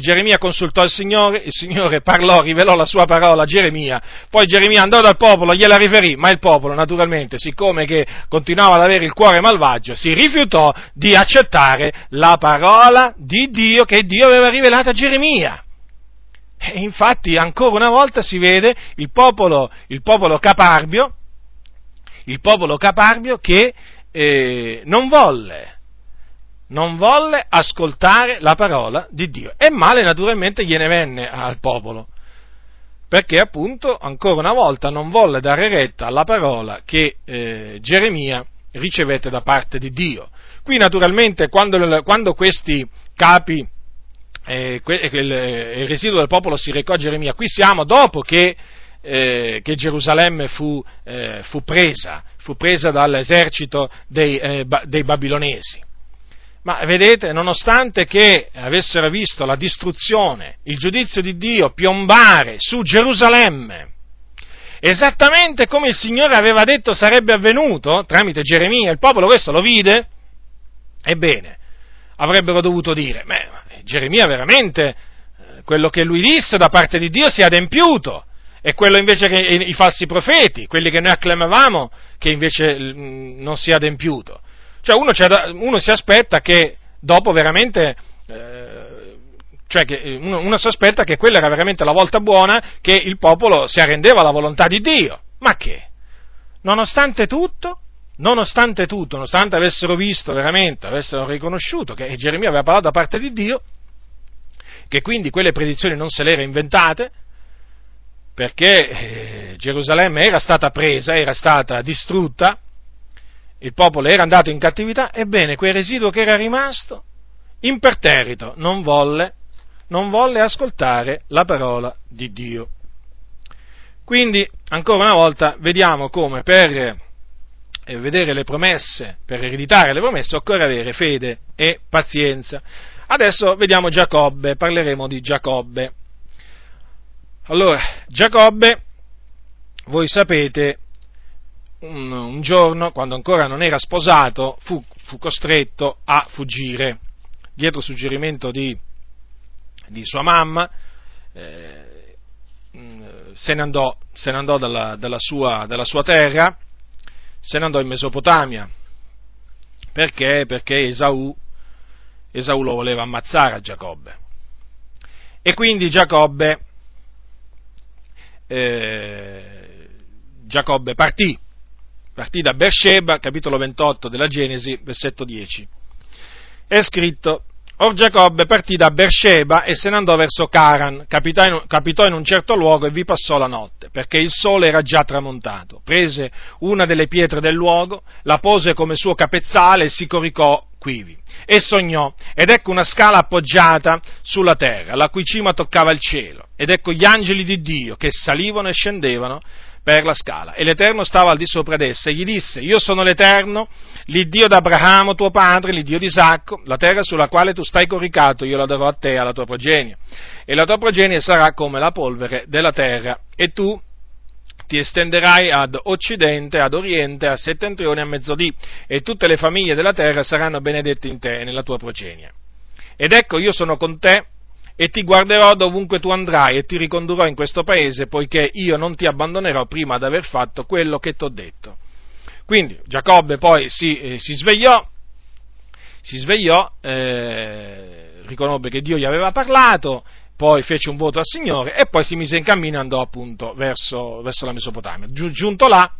Geremia consultò il Signore, il Signore parlò, rivelò la sua parola a Geremia, poi Geremia andò dal popolo, gliela riferì, ma il popolo naturalmente, siccome continuava ad avere il cuore malvagio, si rifiutò di accettare la parola di Dio che Dio aveva rivelato a Geremia. E infatti ancora una volta si vede il popolo, il popolo caparbio, il popolo caparbio che eh, non volle non volle ascoltare la parola di Dio. E male naturalmente gliene venne al popolo, perché appunto ancora una volta non volle dare retta alla parola che eh, Geremia ricevette da parte di Dio. Qui naturalmente quando, quando questi capi, eh, il, eh, il, residuo del popolo si recò a Geremia, qui siamo dopo che, eh, che Gerusalemme fu, eh, fu, presa, fu presa dall'esercito dei, eh, dei babilonesi. Ma vedete, nonostante che avessero visto la distruzione, il giudizio di Dio piombare su Gerusalemme, esattamente come il Signore aveva detto sarebbe avvenuto tramite Geremia, il popolo questo lo vide, ebbene, avrebbero dovuto dire, beh, Geremia veramente eh, quello che lui disse da parte di Dio si è adempiuto, e quello invece che i falsi profeti, quelli che noi acclamavamo, che invece mm, non si è adempiuto. Cioè uno, uno si aspetta che dopo veramente... Eh, cioè che uno, uno si aspetta che quella era veramente la volta buona che il popolo si arrendeva alla volontà di Dio. Ma che? Nonostante tutto, nonostante tutto, nonostante avessero visto veramente, avessero riconosciuto che Geremia aveva parlato da parte di Dio, che quindi quelle predizioni non se le era inventate, perché eh, Gerusalemme era stata presa, era stata distrutta, il popolo era andato in cattività, ebbene quel residuo che era rimasto, imperterrito, non volle, non volle ascoltare la parola di Dio. Quindi, ancora una volta, vediamo come per vedere le promesse, per ereditare le promesse, occorre avere fede e pazienza. Adesso vediamo Giacobbe, parleremo di Giacobbe. Allora, Giacobbe, voi sapete, un, un giorno, quando ancora non era sposato, fu, fu costretto a fuggire. Dietro suggerimento di, di sua mamma, eh, se ne andò, se ne andò dalla, dalla, sua, dalla, sua, terra, se ne andò in Mesopotamia. Perché? Perché Esaù, Esaù lo voleva ammazzare a Giacobbe. E quindi Giacobbe, eh, Giacobbe partì partì da Beersheba, capitolo 28 della Genesi, versetto 10. È scritto, Or Giacobbe partì da Beersheba e se ne andò verso Caran, capitò in un certo luogo e vi passò la notte, perché il sole era già tramontato. Prese una delle pietre del luogo, la pose come suo capezzale e si coricò quivi. E sognò, ed ecco una scala appoggiata sulla terra, la cui cima toccava il cielo, ed ecco gli angeli di Dio che salivano e scendevano per la scala. E l'Eterno stava al di sopra d'essa e gli disse, io sono l'Eterno, l'Iddio d'Abramo tuo padre, l'Iddio di Isacco, la terra sulla quale tu stai coricato, io la darò a te alla tua progenie. E la tua progenie sarà come la polvere della terra, e tu ti estenderai ad occidente, ad oriente, a settentrione a mezzodì, e tutte le famiglie della terra saranno benedette in te e nella tua progenie. Ed ecco io sono con te, e ti guarderò dovunque tu andrai e ti ricondurrò in questo paese, poiché io non ti abbandonerò prima di aver fatto quello che ti ho detto. Quindi Giacobbe poi si, eh, si svegliò, si svegliò, eh, riconobbe che Dio gli aveva parlato, poi fece un voto al Signore e poi si mise in cammino e andò appunto verso, verso la Mesopotamia. Giunto là,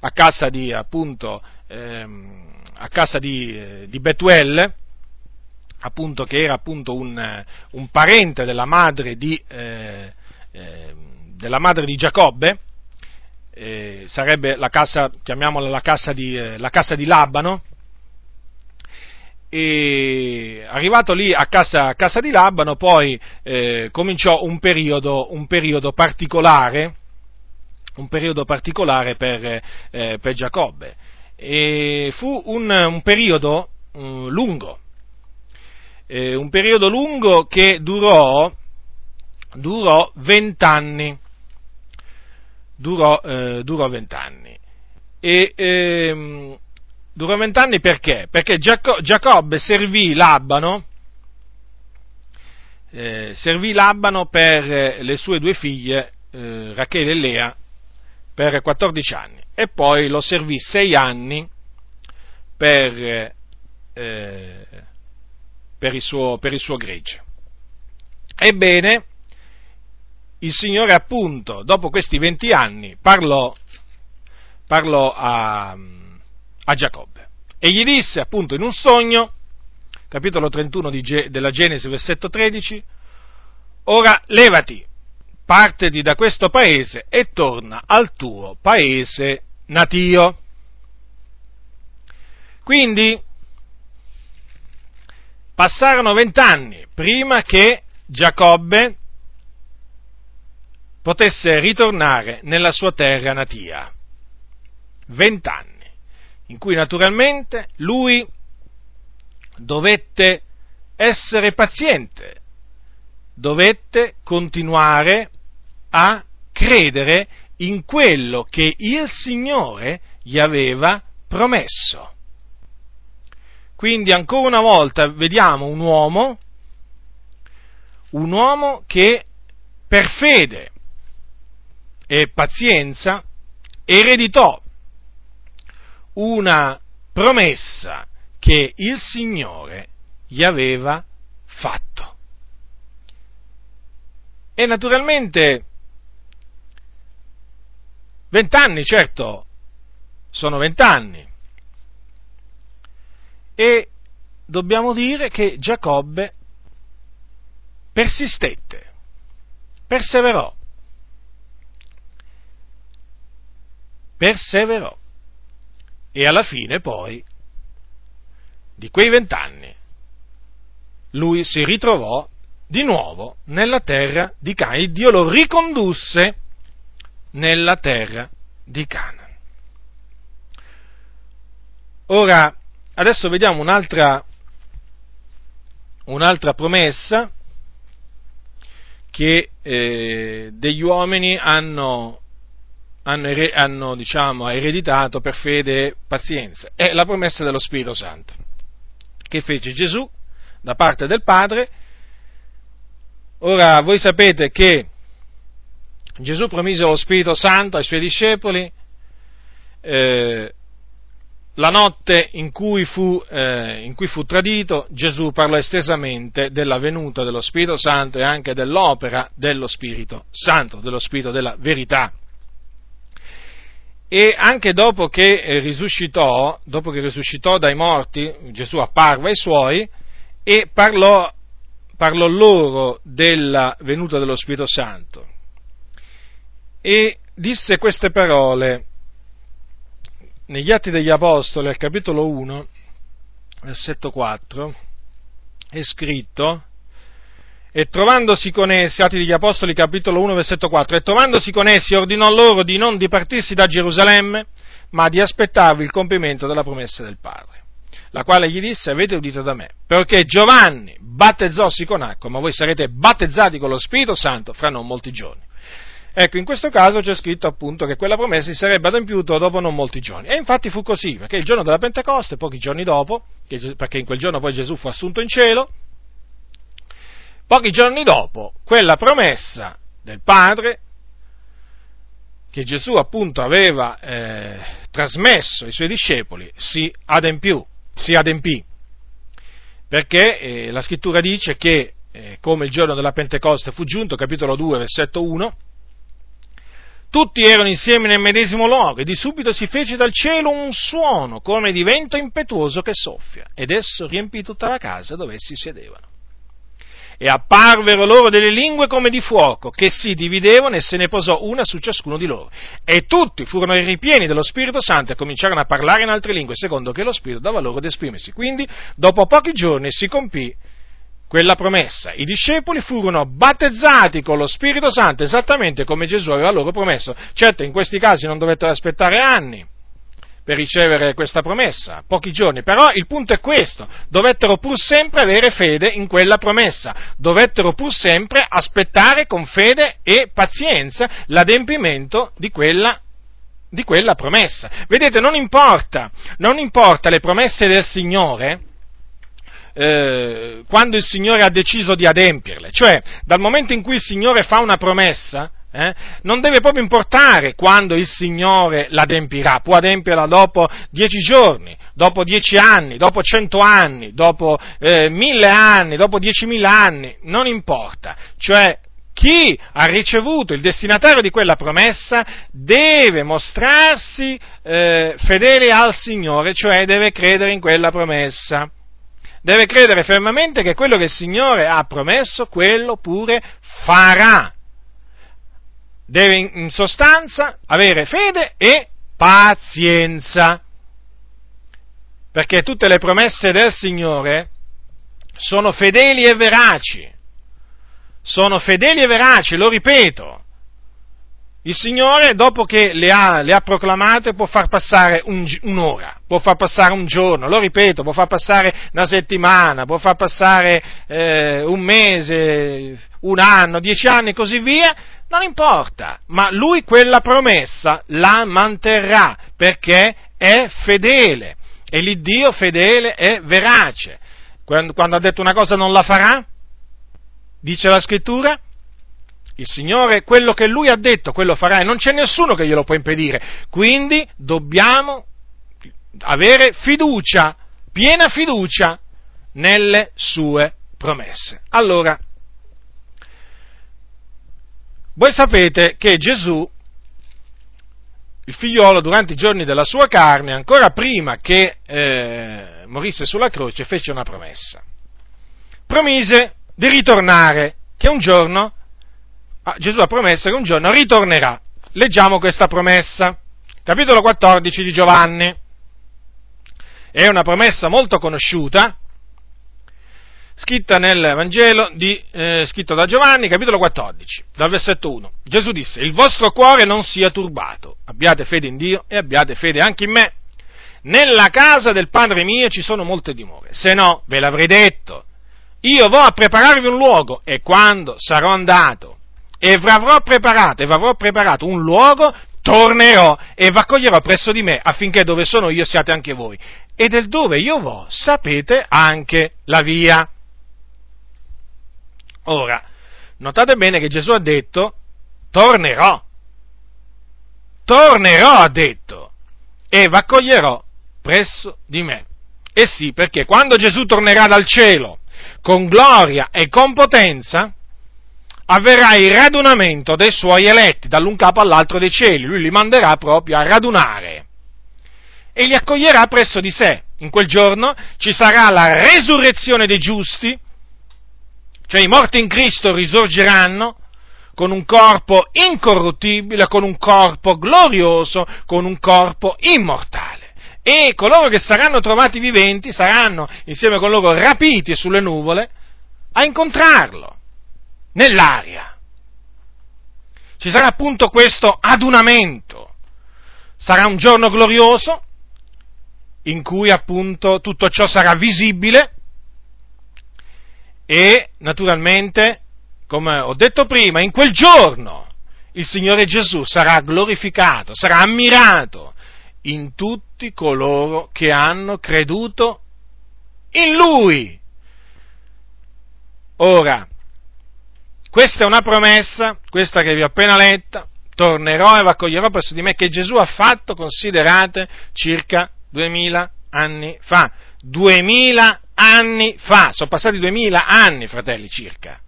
a casa di, appunto, ehm, a casa di, eh, di Betuel, appunto, che era appunto un, un parente della madre di, eh, eh, della madre di Giacobbe, eh, sarebbe la casa, chiamiamola la casa di, eh, la casa di Labano, e arrivato lì a casa, a casa di Labano poi eh, cominciò un periodo, un periodo, particolare, un periodo particolare per, eh, per Giacobbe. E fu un, un periodo um, lungo, eh, un periodo lungo che durò, durò vent'anni, durò, eh, durò vent'anni. E, ehm, durò vent'anni perché? Perché Giacobbe servì Labano, eh, servì Labano per le sue due figlie, eh, Rachele e Lea, per 14 anni e poi lo servì sei anni per, eh, per, il, suo, per il suo gregge. Ebbene, il Signore appunto, dopo questi 20 anni, parlò, parlò a, a Giacobbe e gli disse appunto in un sogno, capitolo 31 di, della Genesi, versetto 13, ora levati, partiti da questo paese e torna al tuo paese natio. Quindi passarono vent'anni prima che Giacobbe potesse ritornare nella sua terra natia. Vent'anni, in cui naturalmente lui dovette essere paziente, dovette continuare a credere in quello che il Signore gli aveva promesso. Quindi ancora una volta vediamo un uomo, un uomo che per fede e pazienza ereditò una promessa che il Signore gli aveva fatto. E naturalmente vent'anni, certo, sono vent'anni, e dobbiamo dire che Giacobbe persistette, perseverò, perseverò e alla fine poi di quei vent'anni lui si ritrovò di nuovo nella terra di Canaan, Dio lo ricondusse nella terra di Canaan. Ora, adesso vediamo un'altra, un'altra promessa che eh, degli uomini hanno, hanno, hanno diciamo, ereditato per fede e pazienza. È la promessa dello Spirito Santo, che fece Gesù da parte del Padre. Ora, voi sapete che Gesù promise lo Spirito Santo ai suoi discepoli eh, la notte in cui, fu, eh, in cui, fu, tradito, Gesù parlò estesamente della venuta dello Spirito Santo e anche dell'opera dello Spirito Santo, dello Spirito della verità. E anche dopo che eh, risuscitò, dopo che risuscitò dai morti, Gesù apparve ai suoi e parlò, parlò loro della venuta dello Spirito Santo. E disse queste parole, negli Atti degli Apostoli, al capitolo 1, versetto 4, è scritto, e trovandosi con essi, Atti degli Apostoli, capitolo 1, versetto 4, e trovandosi con essi ordinò loro di non dipartirsi da Gerusalemme, ma di aspettarvi il compimento della promessa del Padre, la quale gli disse, avete udito da me, perché Giovanni battezzossi con acqua, ma voi sarete battezzati con lo Spirito Santo fra non molti giorni. Ecco, in questo caso c'è scritto appunto che quella promessa si sarebbe adempiuta dopo non molti giorni. E infatti fu così, perché il giorno della Pentecoste, pochi giorni dopo, perché in quel giorno poi Gesù fu assunto in cielo, Pochi giorni dopo, quella promessa del Padre, che Gesù appunto aveva eh, trasmesso ai suoi discepoli, si adempì, si adempì. Perché eh, la scrittura dice che, eh, come il giorno della Pentecoste fu giunto, capitolo 2, versetto 1, tutti erano insieme nel medesimo luogo e di subito si fece dal cielo un suono come di vento impetuoso che soffia ed esso riempì tutta la casa dove essi sedevano. E apparvero loro delle lingue come di fuoco che si dividevano e se ne posò una su ciascuno di loro. E tutti furono ripieni dello Spirito Santo e cominciarono a parlare in altre lingue secondo che lo Spirito dava loro ad esprimersi. Quindi dopo pochi giorni si compì quella promessa. I discepoli furono battezzati con lo Spirito Santo esattamente come Gesù aveva loro promesso. Certo, in questi casi non dovettero aspettare anni per ricevere questa promessa, pochi giorni, però il punto è questo, dovettero pur sempre avere fede in quella promessa, dovettero pur sempre aspettare con fede e pazienza l'adempimento di quella di quella promessa. Vedete, non importa, non importa le promesse del Signore, eh, quando il Signore ha deciso di adempierle, cioè dal momento in cui il Signore fa una promessa, eh, non deve proprio importare quando il Signore l'adempirà, può adempierla dopo dieci giorni, dopo dieci anni, dopo cento anni, dopo eh, mille anni, dopo diecimila anni, non importa, cioè chi ha ricevuto il destinatario di quella promessa deve mostrarsi eh, fedele al Signore, cioè deve credere in quella promessa deve credere fermamente che quello che il Signore ha promesso, quello pure farà. Deve in sostanza avere fede e pazienza. Perché tutte le promesse del Signore sono fedeli e veraci. Sono fedeli e veraci, lo ripeto. Il Signore, dopo che le ha, le ha proclamate, può far passare un, un'ora, può far passare un giorno, lo ripeto, può far passare una settimana, può far passare eh, un mese, un anno, dieci anni e così via, non importa, ma Lui quella promessa la manterrà perché è fedele e l'Iddio fedele è verace. Quando, quando ha detto una cosa non la farà, dice la scrittura, il Signore, quello che Lui ha detto, quello farà e non c'è nessuno che glielo può impedire. Quindi dobbiamo avere fiducia, piena fiducia nelle sue promesse. Allora, voi sapete che Gesù, il figliolo, durante i giorni della sua carne, ancora prima che eh, morisse sulla croce, fece una promessa. Promise di ritornare, che un giorno ah, Gesù ha promesso che un giorno ritornerà. Leggiamo questa promessa, capitolo 14 di Giovanni. È una promessa molto conosciuta, scritta nel Vangelo di, eh, scritto da Giovanni, capitolo 14, dal versetto 1. Gesù disse, il vostro cuore non sia turbato, abbiate fede in Dio e abbiate fede anche in me. Nella casa del Padre mio ci sono molte dimore, se no ve l'avrei detto. Io vo a prepararvi un luogo e quando sarò andato e avrò preparato, e avrò preparato un luogo, tornerò e vi accoglierò presso di me affinché dove sono io siate anche voi. E del dove io vo sapete anche la via. Ora, notate bene che Gesù ha detto, tornerò. Tornerò, ha detto, e vi accoglierò presso di me. E sì, perché quando Gesù tornerà dal cielo con gloria e con potenza, avverrà il radunamento dei suoi eletti dall'un capo all'altro dei cieli, lui li manderà proprio a radunare e li accoglierà presso di sé. In quel giorno ci sarà la resurrezione dei giusti, cioè i morti in Cristo risorgeranno con un corpo incorruttibile, con un corpo glorioso, con un corpo immortale. E coloro che saranno trovati viventi saranno insieme con loro rapiti sulle nuvole a incontrarlo nell'aria. Ci sarà appunto questo adunamento. Sarà un giorno glorioso in cui appunto tutto ciò sarà visibile e naturalmente, come ho detto prima, in quel giorno il Signore Gesù sarà glorificato, sarà ammirato in tutti coloro che hanno creduto in Lui. Ora, questa è una promessa, questa che vi ho appena letta, tornerò e raccoglierò presso di me, che Gesù ha fatto, considerate, circa duemila anni fa. Duemila anni fa, sono passati duemila anni, fratelli, circa,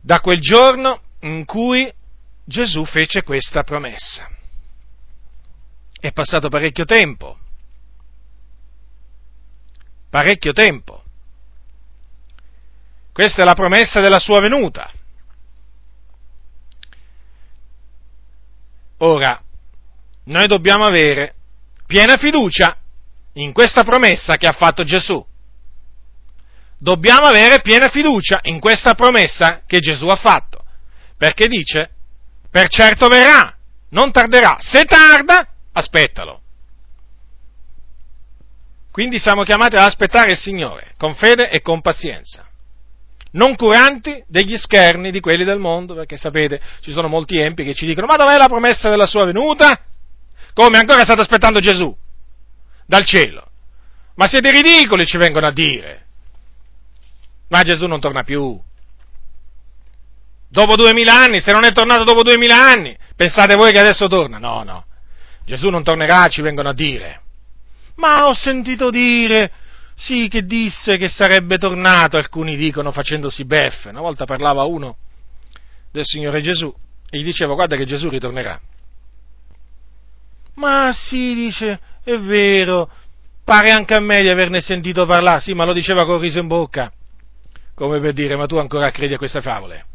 da quel giorno in cui Gesù fece questa promessa. È passato parecchio tempo, parecchio tempo. Questa è la promessa della sua venuta. Ora, noi dobbiamo avere piena fiducia in questa promessa che ha fatto Gesù. Dobbiamo avere piena fiducia in questa promessa che Gesù ha fatto, perché dice, per certo verrà, non tarderà, se tarda, aspettalo. Quindi siamo chiamati ad aspettare il Signore con fede e con pazienza, non curanti degli scherni di quelli del mondo, perché sapete, ci sono molti empi che ci dicono, ma dov'è la promessa della sua venuta? Come ancora state aspettando Gesù dal cielo? Ma siete ridicoli, ci vengono a dire. Ma Gesù non torna più. Dopo duemila anni, se non è tornato dopo duemila anni, pensate voi che adesso torna? No, no. Gesù non tornerà, ci vengono a dire. Ma ho sentito dire, sì, che disse che sarebbe tornato, alcuni dicono facendosi beffe. Una volta parlava uno del Signore Gesù e gli diceva guarda che Gesù ritornerà. Ma sì, dice, è vero, pare anche a me di averne sentito parlare, sì, ma lo diceva con riso in bocca, come per dire, ma tu ancora credi a queste favole?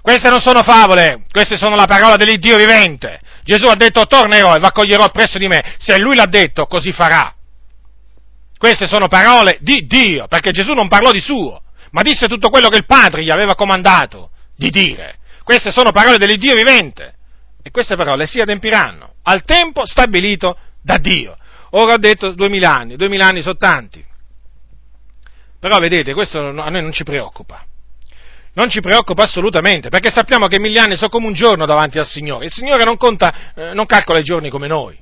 Queste non sono favole, queste sono la parola dell'Iddio vivente. Gesù ha detto tornerò e v'accoglierò presso di me. Se lui l'ha detto, così farà. Queste sono parole di Dio, perché Gesù non parlò di suo, ma disse tutto quello che il Padre gli aveva comandato di dire. Queste sono parole dell'Iddio vivente. E queste parole si adempiranno al tempo stabilito da Dio. Ora ho detto duemila anni, duemila anni sono tanti. Però vedete, questo a noi non ci preoccupa non ci preoccupa assolutamente, perché sappiamo che mille anni sono come un giorno davanti al Signore. Il Signore non, conta, eh, non calcola i giorni come noi,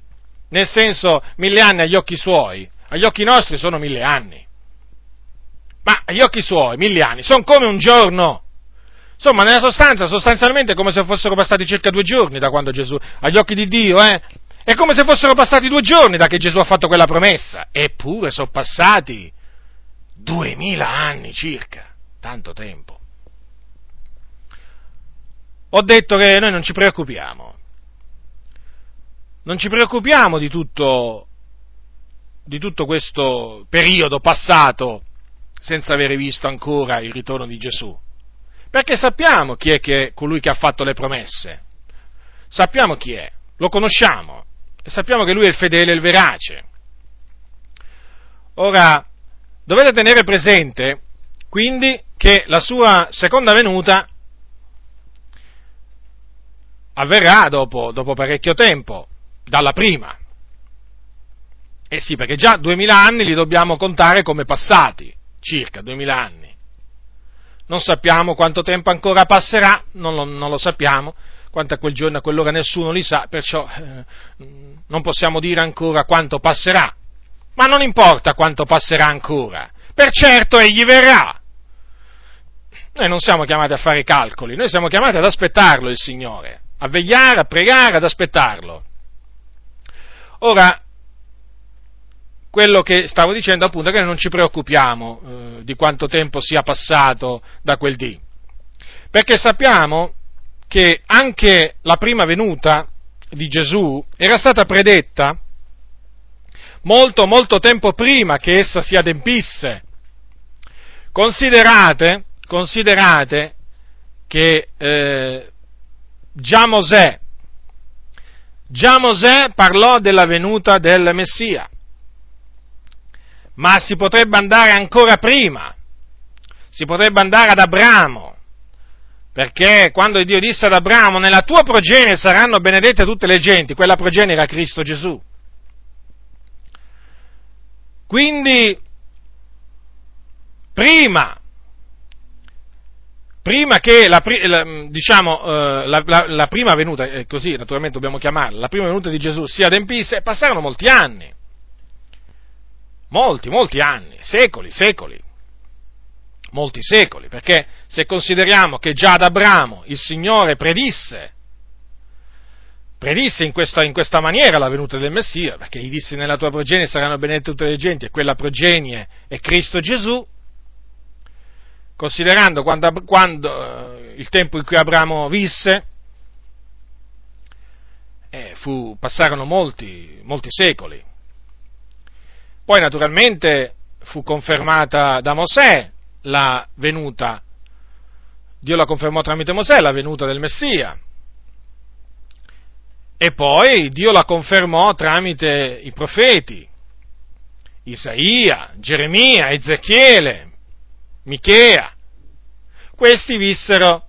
nel senso mille anni agli occhi suoi, agli occhi nostri sono mille anni. Ma agli occhi suoi, mille anni, sono come un giorno. Insomma, nella sostanza, sostanzialmente è come se fossero passati circa due giorni da quando Gesù, agli occhi di Dio, eh? È come se fossero passati due giorni da che Gesù ha fatto quella promessa. Eppure sono passati duemila anni circa, tanto tempo ho detto che noi non ci preoccupiamo. Non ci preoccupiamo di tutto, di tutto questo periodo passato senza avere visto ancora il ritorno di Gesù. Perché sappiamo chi è, che colui che ha fatto le promesse. Sappiamo chi è, lo conosciamo e sappiamo che lui è il fedele e il verace. Ora, dovete tenere presente quindi che la sua seconda venuta avverrà dopo, dopo parecchio tempo, dalla prima. Eh sì, perché già duemila anni li dobbiamo contare come passati, circa duemila anni. Non sappiamo quanto tempo ancora passerà, non lo, non lo sappiamo, quanto a quel giorno, a quell'ora nessuno li sa, perciò eh, non possiamo dire ancora quanto passerà. Ma non importa quanto passerà ancora, per certo egli verrà. Noi non siamo chiamati a fare calcoli, noi siamo chiamati ad aspettarlo il Signore a vegliare, a pregare, ad aspettarlo. Ora, quello che stavo dicendo appunto è che non ci preoccupiamo eh, di quanto tempo sia passato da quel dì, perché sappiamo che anche la prima venuta di Gesù era stata predetta molto molto tempo prima che essa si adempisse. Considerate, considerate che eh, già Mosè, già Mosè parlò della venuta del Messia, ma si potrebbe andare ancora prima, si potrebbe andare ad Abramo, perché quando Dio disse ad Abramo, nella tua progenie saranno benedette tutte le genti, quella progenie era Cristo Gesù. Quindi, prima prima che la, diciamo, eh, la, la, la prima venuta, eh, così naturalmente dobbiamo chiamarla, la prima venuta di Gesù si adempisse, passarono molti anni, molti, molti anni, secoli, secoli, molti secoli, perché se consideriamo che già ad Abramo il Signore predisse, predisse in questa, in questa maniera la venuta del Messia, perché gli disse nella tua progenie saranno benedette tutte le genti e quella progenie è Cristo Gesù, considerando quando, quando, eh, il tempo in cui Abramo visse, eh, fu, passarono molti, molti secoli. Poi naturalmente fu confermata da Mosè la venuta, Dio la confermò tramite Mosè la venuta del Messia. E poi Dio la confermò tramite i profeti, Isaia, Geremia, Ezechiele, Michea. Questi vissero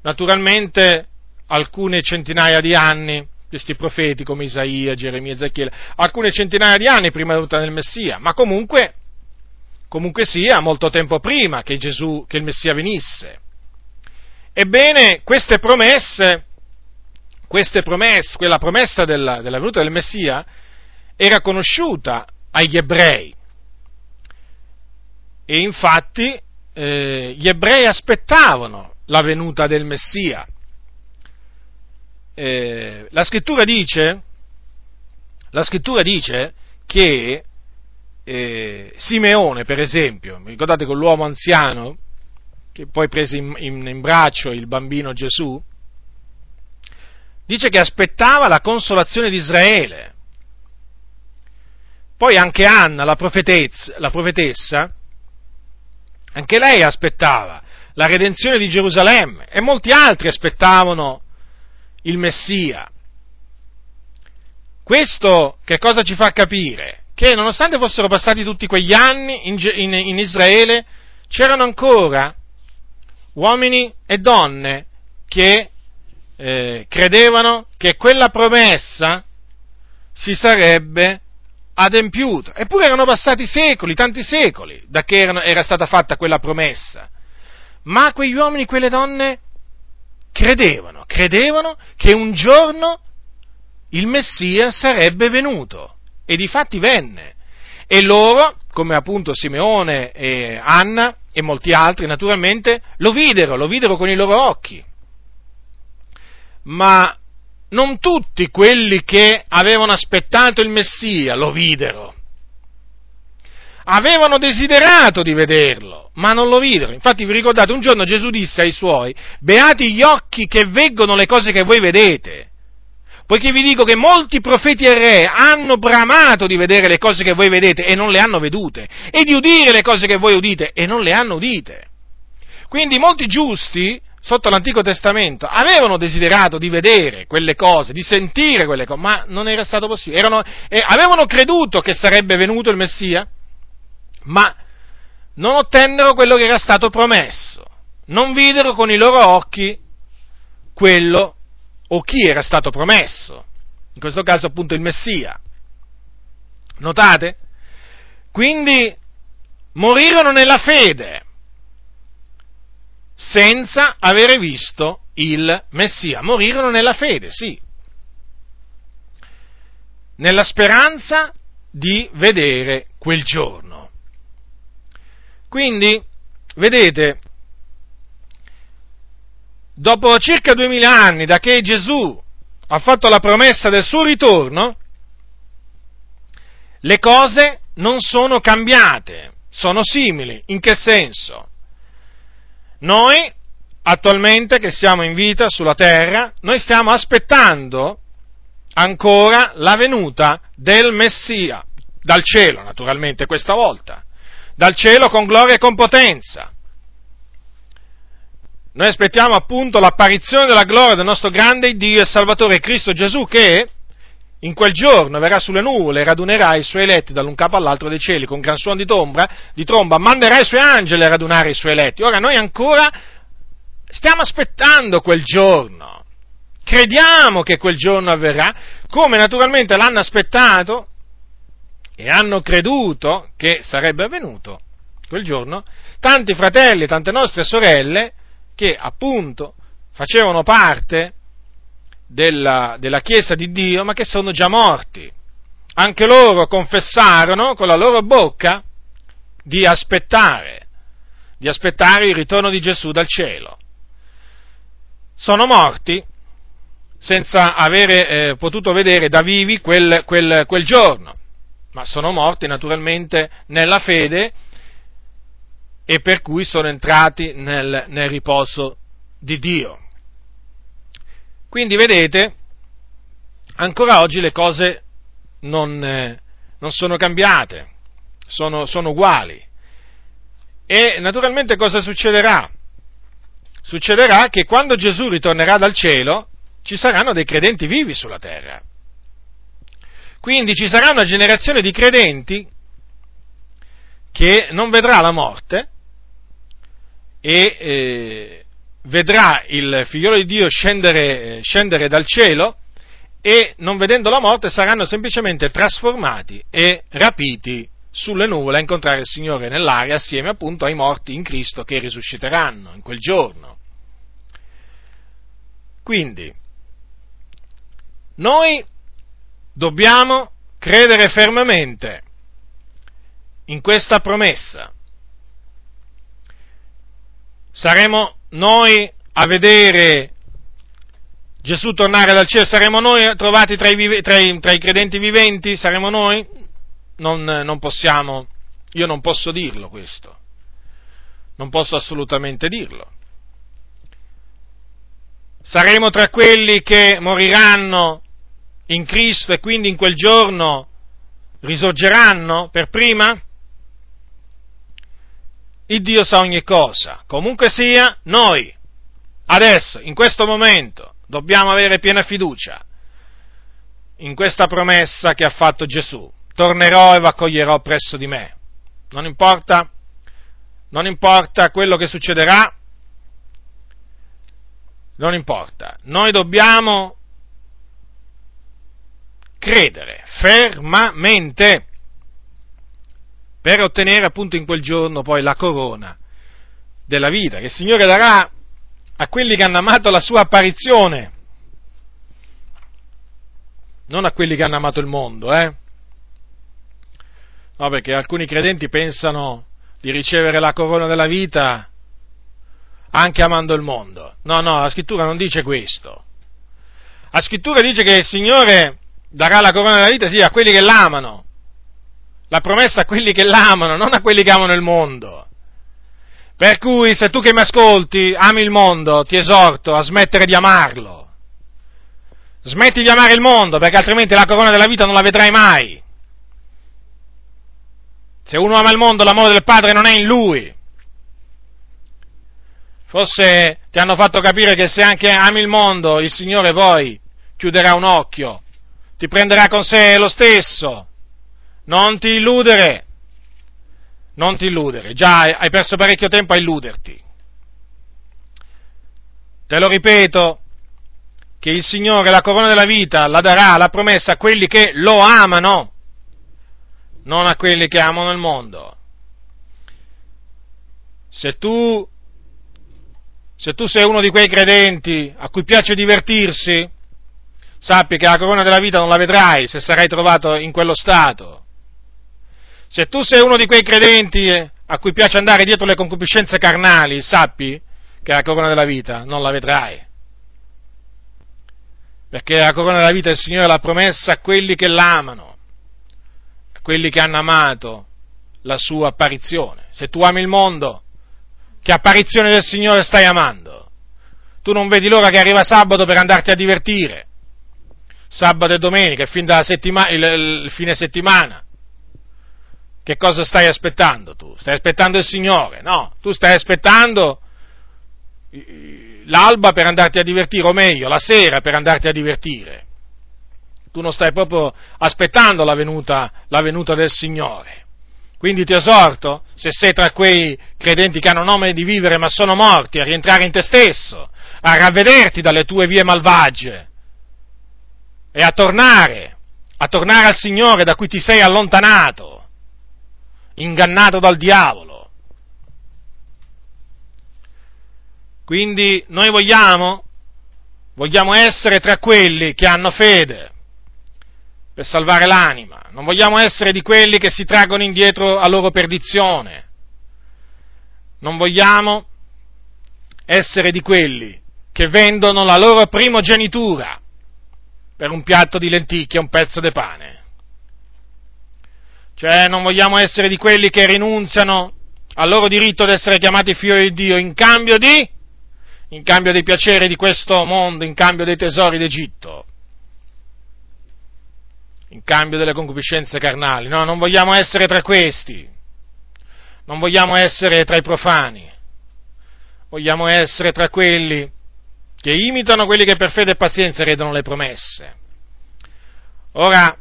naturalmente alcune centinaia di anni, questi profeti come Isaia, Geremia, Ezechiele, alcune centinaia di anni prima della venuta del Messia, ma comunque, comunque sia molto tempo prima che Gesù, che il Messia venisse. Ebbene, queste promesse, queste promesse, quella promessa della, della venuta del Messia era conosciuta agli ebrei, e infatti eh, gli ebrei aspettavano la venuta del Messia. Eh, la, scrittura dice, la scrittura dice che eh, Simeone, per esempio, ricordate quell'uomo anziano che poi prese in, in, in braccio il bambino Gesù, dice che aspettava la consolazione di Israele. Poi anche Anna, la, la profetessa, anche lei aspettava la redenzione di Gerusalemme e molti altri aspettavano il Messia. Questo che cosa ci fa capire? Che nonostante fossero passati tutti quegli anni in, in, in Israele, c'erano ancora uomini e donne che eh, credevano che quella promessa si sarebbe adempiuto. Eppure erano passati secoli, tanti secoli, da che erano, era stata fatta quella promessa. Ma quegli uomini, quelle donne, credevano, credevano che un giorno il Messia sarebbe venuto. E di fatti venne. E loro, come appunto Simeone e Anna e molti altri naturalmente, lo videro, lo videro con i loro occhi. Ma non tutti quelli che avevano aspettato il Messia lo videro. Avevano desiderato di vederlo, ma non lo videro. Infatti vi ricordate, un giorno Gesù disse ai suoi, beati gli occhi che veggono le cose che voi vedete. Poiché vi dico che molti profeti e re hanno bramato di vedere le cose che voi vedete e non le hanno vedute, e di udire le cose che voi udite e non le hanno udite. Quindi molti giusti sotto l'Antico Testamento avevano desiderato di vedere quelle cose, di sentire quelle cose, ma non era stato possibile. Erano, eh, avevano creduto che sarebbe venuto il Messia, ma non ottennero quello che era stato promesso. Non videro con i loro occhi quello o chi era stato promesso. In questo caso appunto il Messia. Notate? Quindi morirono nella fede senza avere visto il Messia. Morirono nella fede, sì, nella speranza di vedere quel giorno. Quindi, vedete, dopo circa duemila anni da che Gesù ha fatto la promessa del suo ritorno, le cose non sono cambiate, sono simili. In che senso? Noi, attualmente che siamo in vita sulla terra, noi stiamo aspettando ancora la venuta del Messia, dal cielo naturalmente questa volta, dal cielo con gloria e con potenza. Noi aspettiamo appunto l'apparizione della gloria del nostro grande Dio e Salvatore Cristo Gesù che in quel giorno verrà sulle nuvole e radunerà i suoi eletti dall'un capo all'altro dei cieli con gran suono di, tombra, di tromba, manderà i suoi angeli a radunare i suoi eletti. Ora noi ancora stiamo aspettando quel giorno. Crediamo che quel giorno avverrà, come naturalmente l'hanno aspettato e hanno creduto che sarebbe avvenuto quel giorno tanti fratelli tante nostre sorelle che appunto facevano parte della, della Chiesa di Dio, ma che sono già morti. Anche loro confessarono con la loro bocca di aspettare, di aspettare il ritorno di Gesù dal cielo. Sono morti senza avere eh, potuto vedere da vivi quel, quel, quel giorno, ma sono morti naturalmente nella fede e per cui sono entrati nel, nel riposo di Dio. Quindi vedete, ancora oggi le cose non, eh, non sono cambiate, sono, sono uguali. E naturalmente cosa succederà? Succederà che quando Gesù ritornerà dal cielo ci saranno dei credenti vivi sulla terra. Quindi ci sarà una generazione di credenti che non vedrà la morte e eh, vedrà il figliolo di Dio scendere, scendere dal cielo e non vedendo la morte saranno semplicemente trasformati e rapiti sulle nuvole a incontrare il Signore nell'aria assieme appunto ai morti in Cristo che risusciteranno in quel giorno. Quindi, noi dobbiamo credere fermamente in questa promessa. Saremo noi a vedere Gesù tornare dal cielo, saremo noi trovati tra i, tra i, tra i credenti viventi? Saremo noi? Non, non possiamo, io non posso dirlo questo, non posso assolutamente dirlo. Saremo tra quelli che moriranno in Cristo e quindi in quel giorno risorgeranno per prima? Il Dio sa ogni cosa. Comunque sia, noi, adesso, in questo momento, dobbiamo avere piena fiducia in questa promessa che ha fatto Gesù. Tornerò e vi accoglierò presso di me. Non importa, non importa quello che succederà, non importa. Noi dobbiamo credere fermamente per ottenere appunto in quel giorno poi la corona della vita che il Signore darà a quelli che hanno amato la sua apparizione, non a quelli che hanno amato il mondo, eh? No, perché alcuni credenti pensano di ricevere la corona della vita anche amando il mondo. No, no, la scrittura non dice questo. La scrittura dice che il Signore darà la corona della vita, sì, a quelli che l'amano. La promessa a quelli che l'amano, non a quelli che amano il mondo. Per cui se tu che mi ascolti ami il mondo, ti esorto a smettere di amarlo. Smetti di amare il mondo, perché altrimenti la corona della vita non la vedrai mai. Se uno ama il mondo, l'amore del Padre non è in lui. Forse ti hanno fatto capire che se anche ami il mondo, il Signore poi chiuderà un occhio ti prenderà con sé lo stesso. Non ti illudere, non ti illudere, già hai perso parecchio tempo a illuderti. Te lo ripeto, che il Signore la corona della vita la darà, la promessa a quelli che lo amano, non a quelli che amano il mondo. Se tu, se tu sei uno di quei credenti a cui piace divertirsi, sappi che la corona della vita non la vedrai se sarai trovato in quello stato. Se tu sei uno di quei credenti a cui piace andare dietro le concupiscenze carnali, sappi che la corona della vita non la vedrai. Perché la corona della vita il Signore l'ha promessa a quelli che l'amano, a quelli che hanno amato la sua apparizione. Se tu ami il mondo, che apparizione del Signore stai amando? Tu non vedi l'ora che arriva sabato per andarti a divertire sabato e domenica, il, fin settima, il, il fine settimana. Che cosa stai aspettando tu? Stai aspettando il Signore? No, tu stai aspettando l'alba per andarti a divertire, o meglio, la sera per andarti a divertire. Tu non stai proprio aspettando la venuta, la venuta del Signore. Quindi ti esorto, se sei tra quei credenti che hanno nome di vivere ma sono morti, a rientrare in te stesso, a ravvederti dalle tue vie malvagie, e a tornare, a tornare al Signore da cui ti sei allontanato, ingannato dal diavolo. Quindi noi vogliamo, vogliamo essere tra quelli che hanno fede per salvare l'anima, non vogliamo essere di quelli che si traggono indietro a loro perdizione. non vogliamo essere di quelli che vendono la loro primogenitura per un piatto di lenticchie un pezzo di pane. Cioè non vogliamo essere di quelli che rinunziano al loro diritto di essere chiamati figli di Dio in cambio di, in cambio dei piaceri di questo mondo, in cambio dei tesori d'Egitto, in cambio delle concupiscenze carnali. No, non vogliamo essere tra questi, non vogliamo essere tra i profani, vogliamo essere tra quelli che imitano quelli che per fede e pazienza eredano le promesse. Ora,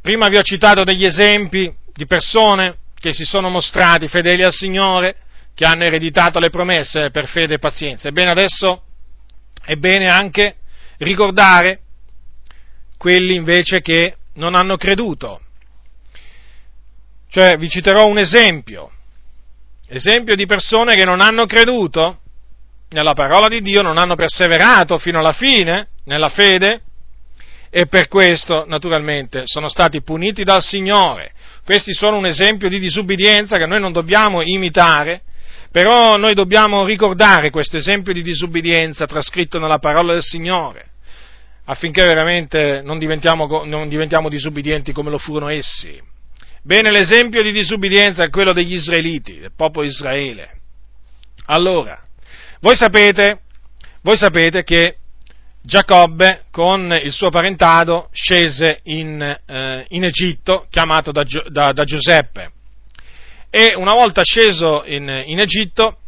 prima vi ho citato degli esempi di persone che si sono mostrati fedeli al Signore, che hanno ereditato le promesse per fede e pazienza. Ebbene adesso è bene anche ricordare quelli invece che non hanno creduto. Cioè vi citerò un esempio, esempio di persone che non hanno creduto nella parola di Dio, non hanno perseverato fino alla fine nella fede e per questo naturalmente sono stati puniti dal Signore. Questi sono un esempio di disubbidienza che noi non dobbiamo imitare, però noi dobbiamo ricordare questo esempio di disubbidienza trascritto nella parola del Signore, affinché veramente non diventiamo, non diventiamo disubbidienti come lo furono essi. Bene, l'esempio di disubbidienza è quello degli israeliti, del popolo Israele. Allora, voi sapete, voi sapete che Giacobbe con il suo parentado scese in, eh, in Egitto, chiamato da, da, da, Giuseppe. E una volta sceso in, in, Egitto,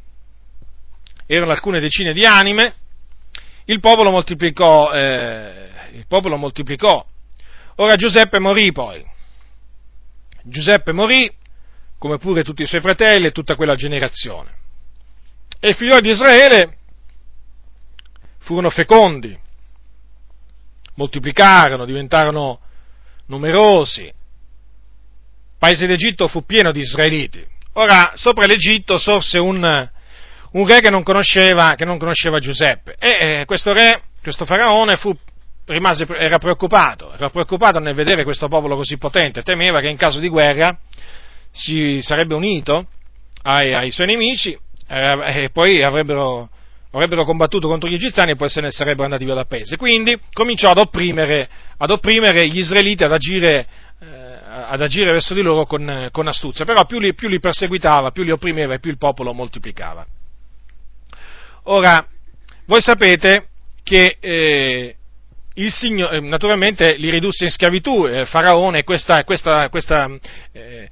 erano alcune decine di anime, il popolo moltiplicò, eh, il popolo moltiplicò. Ora Giuseppe morì poi. Giuseppe morì, come pure tutti i suoi fratelli e tutta quella generazione. E i figli di Israele furono fecondi, moltiplicarono, diventarono numerosi. Il paese d'Egitto fu pieno di israeliti. Ora, sopra l'Egitto sorse un, un re che non, che non, conosceva, Giuseppe e eh, questo re, questo faraone, fu, rimase, era preoccupato, era preoccupato nel vedere questo popolo così potente, temeva che in caso di guerra si sarebbe unito ai, ai suoi nemici e poi avrebbero avrebbero combattuto contro gli egiziani e poi se ne sarebbero andati via dal paese. Quindi cominciò ad opprimere, ad opprimere gli israeliti, ad agire, eh, ad agire, verso di loro con, con astuzia, però più li, più li, perseguitava, più li opprimeva e più il popolo moltiplicava. Ora, voi sapete che eh, il Signore, eh, naturalmente li ridusse in schiavitù, eh, Faraone, questa, questa, questa eh, eh,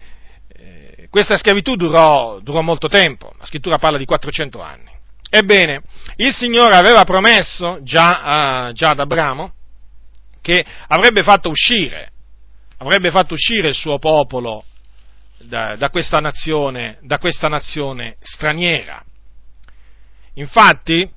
questa schiavitù durò, durò, molto tempo, la scrittura parla di 400 anni. Ebbene, il Signore aveva promesso già, uh, già ad Abramo che avrebbe fatto uscire, avrebbe fatto uscire il suo popolo da, da, questa nazione, da questa nazione straniera. Infatti,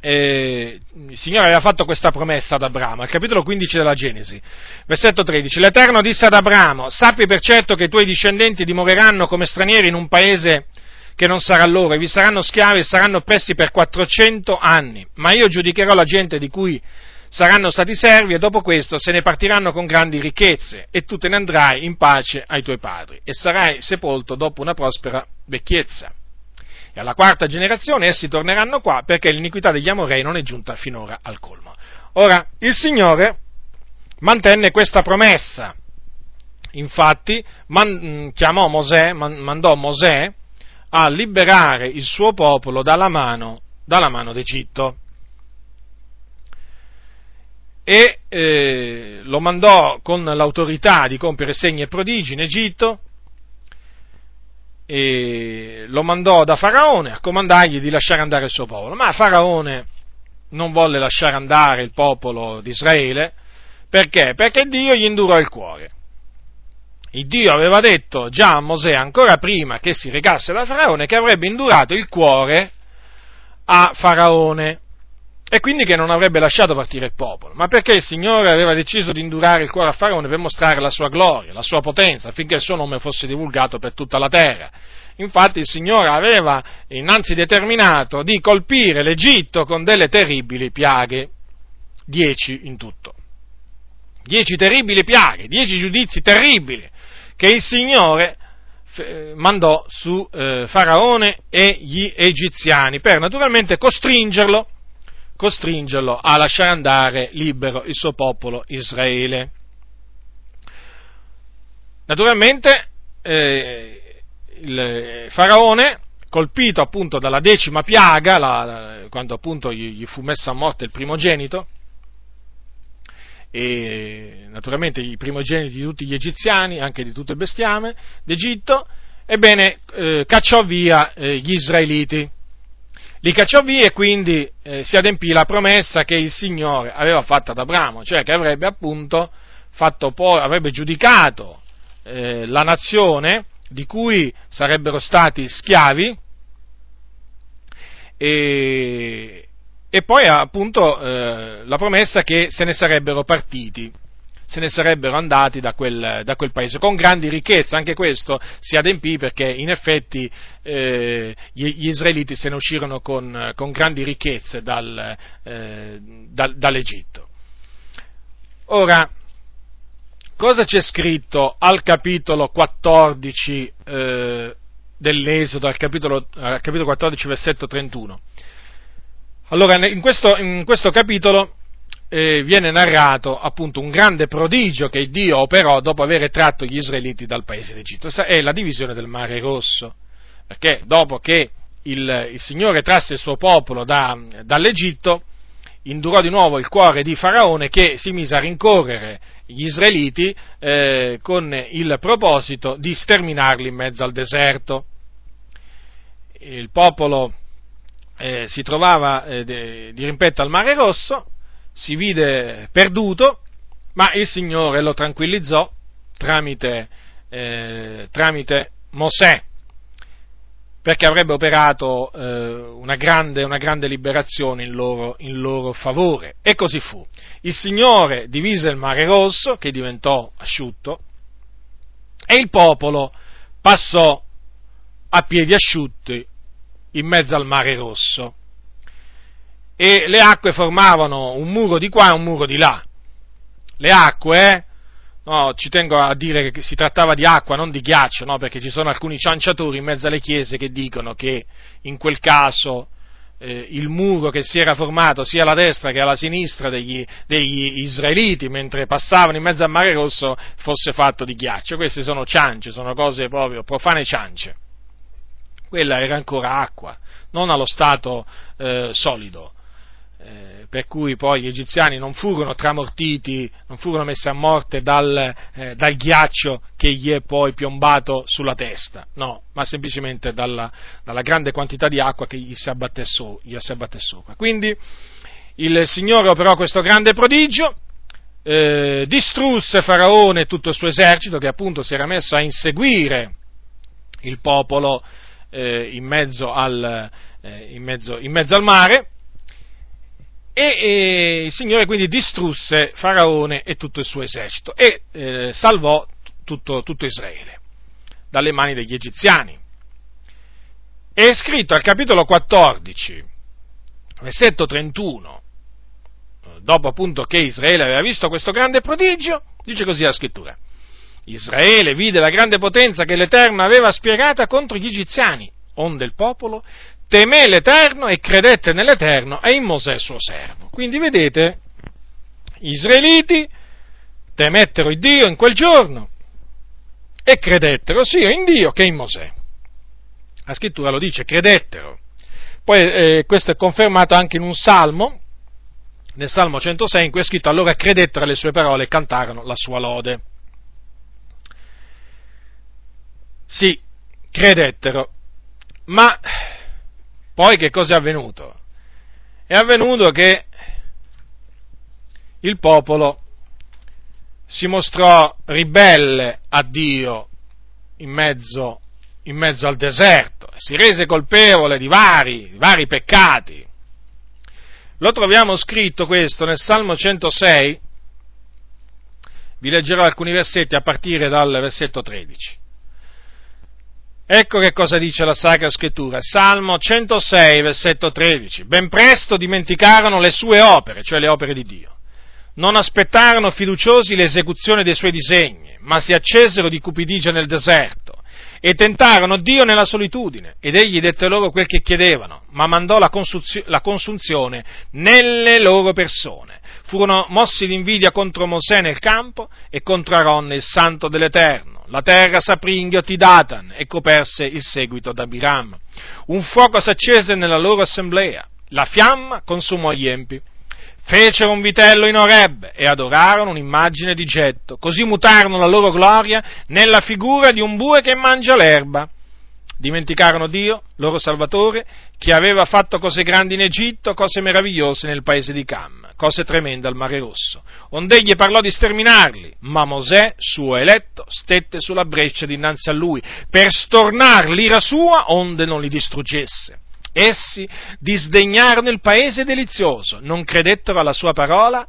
eh, il Signore aveva fatto questa promessa ad Abramo, al capitolo 15 della Genesi, versetto 13. L'Eterno disse ad Abramo, sappi per certo che i tuoi discendenti dimoreranno come stranieri in un paese che non sarà loro, e vi saranno schiavi e saranno oppressi per 400 anni, ma io giudicherò la gente di cui saranno stati servi e dopo questo se ne partiranno con grandi ricchezze e tu te ne andrai in pace ai tuoi padri e sarai sepolto dopo una prospera vecchiezza. E alla quarta generazione essi torneranno qua perché l'iniquità degli Amorei non è giunta finora al colmo. Ora, il Signore mantenne questa promessa. Infatti, man, chiamò Mosè, man, mandò Mosè a liberare il suo popolo dalla mano, dalla mano d'Egitto. E eh, lo mandò con l'autorità di compiere segni e prodigi in Egitto, e lo mandò da Faraone a comandargli di lasciare andare il suo popolo. Ma Faraone non volle lasciare andare il popolo di Israele, perché? Perché Dio gli indurò il cuore il Dio aveva detto già a Mosè, ancora prima che si recasse da Faraone, che avrebbe indurato il cuore a Faraone e quindi che non avrebbe lasciato partire il popolo. Ma perché il Signore aveva deciso di indurare il cuore a Faraone per mostrare la sua gloria, la sua potenza, affinché il suo nome fosse divulgato per tutta la terra. Infatti il Signore aveva innanzi determinato di colpire l'Egitto con delle terribili piaghe, dieci in tutto. Dieci terribili piaghe, dieci giudizi terribili che il Signore mandò su eh, Faraone e gli egiziani per naturalmente costringerlo, costringerlo a lasciare andare libero il suo popolo Israele. Naturalmente eh, il Faraone, colpito appunto dalla decima piaga, la, quando appunto gli, gli fu messo a morte il primogenito, e naturalmente i primogeniti di tutti gli egiziani, anche di tutto il bestiame d'Egitto, ebbene eh, cacciò via eh, gli israeliti. Li cacciò via e quindi eh, si adempì la promessa che il Signore aveva fatto ad Abramo, cioè che avrebbe appunto fatto poi, avrebbe giudicato eh, la nazione di cui sarebbero stati schiavi e, e poi appunto eh, la promessa che se ne sarebbero partiti, se ne sarebbero andati da quel, da quel, paese con grandi ricchezze, anche questo si adempì perché in effetti eh, gli, gli, israeliti se ne uscirono con, con grandi ricchezze dal, eh, dal, dall'Egitto. Ora, cosa c'è scritto al capitolo 14 eh, dell'Esodo, al capitolo, al capitolo 14 versetto 31? Allora, in questo, in questo capitolo eh, viene narrato appunto un grande prodigio che Dio operò dopo aver tratto gli israeliti dal paese d'Egitto, è la divisione del Mare Rosso, perché dopo che il, il Signore trasse il suo popolo da, dall'Egitto, indurò di nuovo il cuore di Faraone che si mise a rincorrere gli israeliti eh, con il proposito di sterminarli in mezzo al deserto. Il popolo eh, si trovava eh, di rimpetto al Mare Rosso, si vide perduto, ma il Signore lo tranquillizzò tramite, eh, tramite Mosè, perché avrebbe operato eh, una grande, una, grande, liberazione in loro, in loro favore. E così fu. Il Signore divise il Mare Rosso, che diventò asciutto, e il popolo passò a piedi asciutti in mezzo al mare rosso e le acque formavano un muro di qua e un muro di là. Le acque, no, ci tengo a dire che si trattava di acqua, non di ghiaccio, no, perché ci sono alcuni cianciatori in mezzo alle chiese che dicono che in quel caso eh, il muro che si era formato sia alla destra che alla sinistra degli, degli, israeliti mentre passavano in mezzo al mare rosso fosse fatto di ghiaccio. Queste sono ciance, sono cose proprio profane ciance quella era ancora acqua, non allo stato eh, solido. Eh, per cui poi gli egiziani non furono tramortiti, non furono messi a morte dal, eh, dal, ghiaccio che gli è poi piombato sulla testa, no, ma semplicemente dalla, dalla grande quantità di acqua che gli si, abbatté so, gli si abbatté sopra. Quindi il Signore operò questo grande prodigio, eh, distrusse Faraone e tutto il suo esercito che appunto si era messo a inseguire il popolo eh, in, mezzo al, eh, in, mezzo, in, mezzo al, mare e, e, il Signore quindi distrusse Faraone e tutto il suo esercito e eh, salvò tutto, tutto Israele dalle mani degli egiziani. È scritto al capitolo 14, versetto 31, dopo appunto che Israele aveva visto questo grande prodigio, dice così la scrittura. Israele vide la grande potenza che l'Eterno aveva spiegata contro gli egiziani, onde il popolo temé l'Eterno e credette nell'Eterno e in Mosè suo servo. Quindi vedete, gli israeliti temettero il Dio in quel giorno e credettero sia in Dio che in Mosè. La scrittura lo dice, credettero. Poi eh, questo è confermato anche in un salmo, nel Salmo 106, in cui è scritto allora credettero alle sue parole e cantarono la sua lode. Sì, credettero, ma poi che cosa è avvenuto? È avvenuto che il popolo si mostrò ribelle a Dio in mezzo, in mezzo al deserto, si rese colpevole di vari, di vari peccati. Lo troviamo scritto questo nel Salmo 106, vi leggerò alcuni versetti a partire dal versetto 13. Ecco che cosa dice la Sacra Scrittura, Salmo 106, versetto 13. Ben presto dimenticarono le sue opere, cioè le opere di Dio. Non aspettarono fiduciosi l'esecuzione dei suoi disegni, ma si accesero di cupidigia nel deserto e tentarono Dio nella solitudine, ed egli dette loro quel che chiedevano, ma mandò la, la consunzione nelle loro persone. Furono mossi d'invidia contro Mosè nel campo e contro Aronne, il santo dell'Eterno. La terra s'aprì inghiotti Datan e coperse il seguito d'Abiram. Un fuoco s'accese nella loro assemblea, la fiamma consumò gli empi fecero un vitello in Oreb e adorarono un'immagine di getto, così mutarono la loro gloria nella figura di un bue che mangia l'erba. Dimenticarono Dio, loro Salvatore, che aveva fatto cose grandi in Egitto, cose meravigliose nel paese di Cam, cose tremende al Mare Rosso. Ond'egli parlò di sterminarli, ma Mosè, suo eletto, stette sulla breccia dinanzi a lui, per stornar l'ira sua, onde non li distruggesse. Essi disdegnarono il paese delizioso, non credettero alla sua parola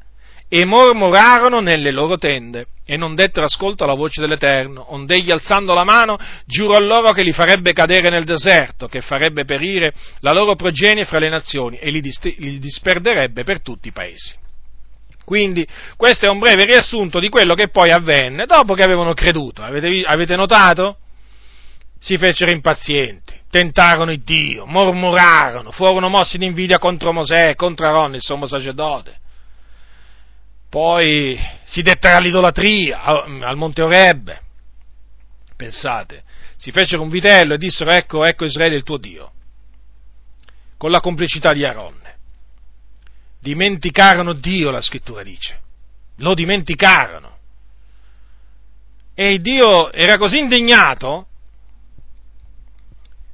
e mormorarono nelle loro tende e non dettero ascolto alla voce dell'Eterno, onde egli alzando la mano giurò loro che li farebbe cadere nel deserto, che farebbe perire la loro progenie fra le nazioni e li, dis- li disperderebbe per tutti i paesi. Quindi questo è un breve riassunto di quello che poi avvenne dopo che avevano creduto. Avete, avete notato? Si fecero impazienti tentarono il Dio, mormorarono, furono mossi di invidia contro Mosè, contro Aaron, il sommo sacerdote. Poi si dettero all'idolatria al monte Oreb. Pensate, si fecero un vitello e dissero ecco, ecco Israele il tuo Dio, con la complicità di Aaron. Dimenticarono Dio, la scrittura dice. Lo dimenticarono. E Dio era così indignato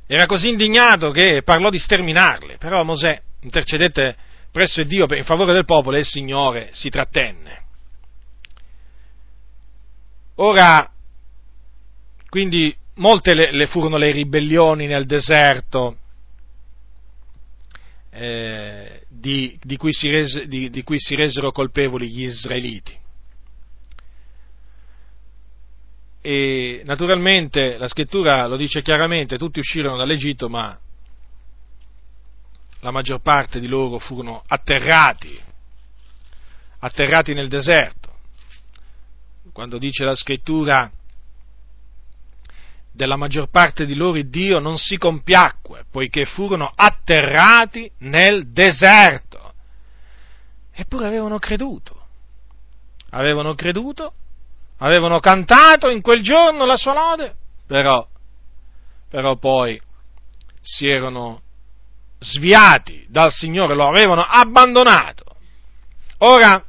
era così indignato che parlò di sterminarli, però Mosè intercedette presso Dio in favore del popolo e il Signore si trattenne. Ora, quindi molte le, le furono le ribellioni nel deserto eh, di, di, cui rese, di, di cui si resero colpevoli gli israeliti. E naturalmente la scrittura lo dice chiaramente, tutti uscirono dall'Egitto, ma la maggior parte di loro furono atterrati, atterrati nel deserto. Quando dice la scrittura della maggior parte di loro Dio non si compiacque, poiché furono atterrati nel deserto. Eppure avevano creduto. Avevano creduto avevano cantato in quel giorno la sua lode, però, però poi si erano sviati dal Signore, lo avevano abbandonato. Ora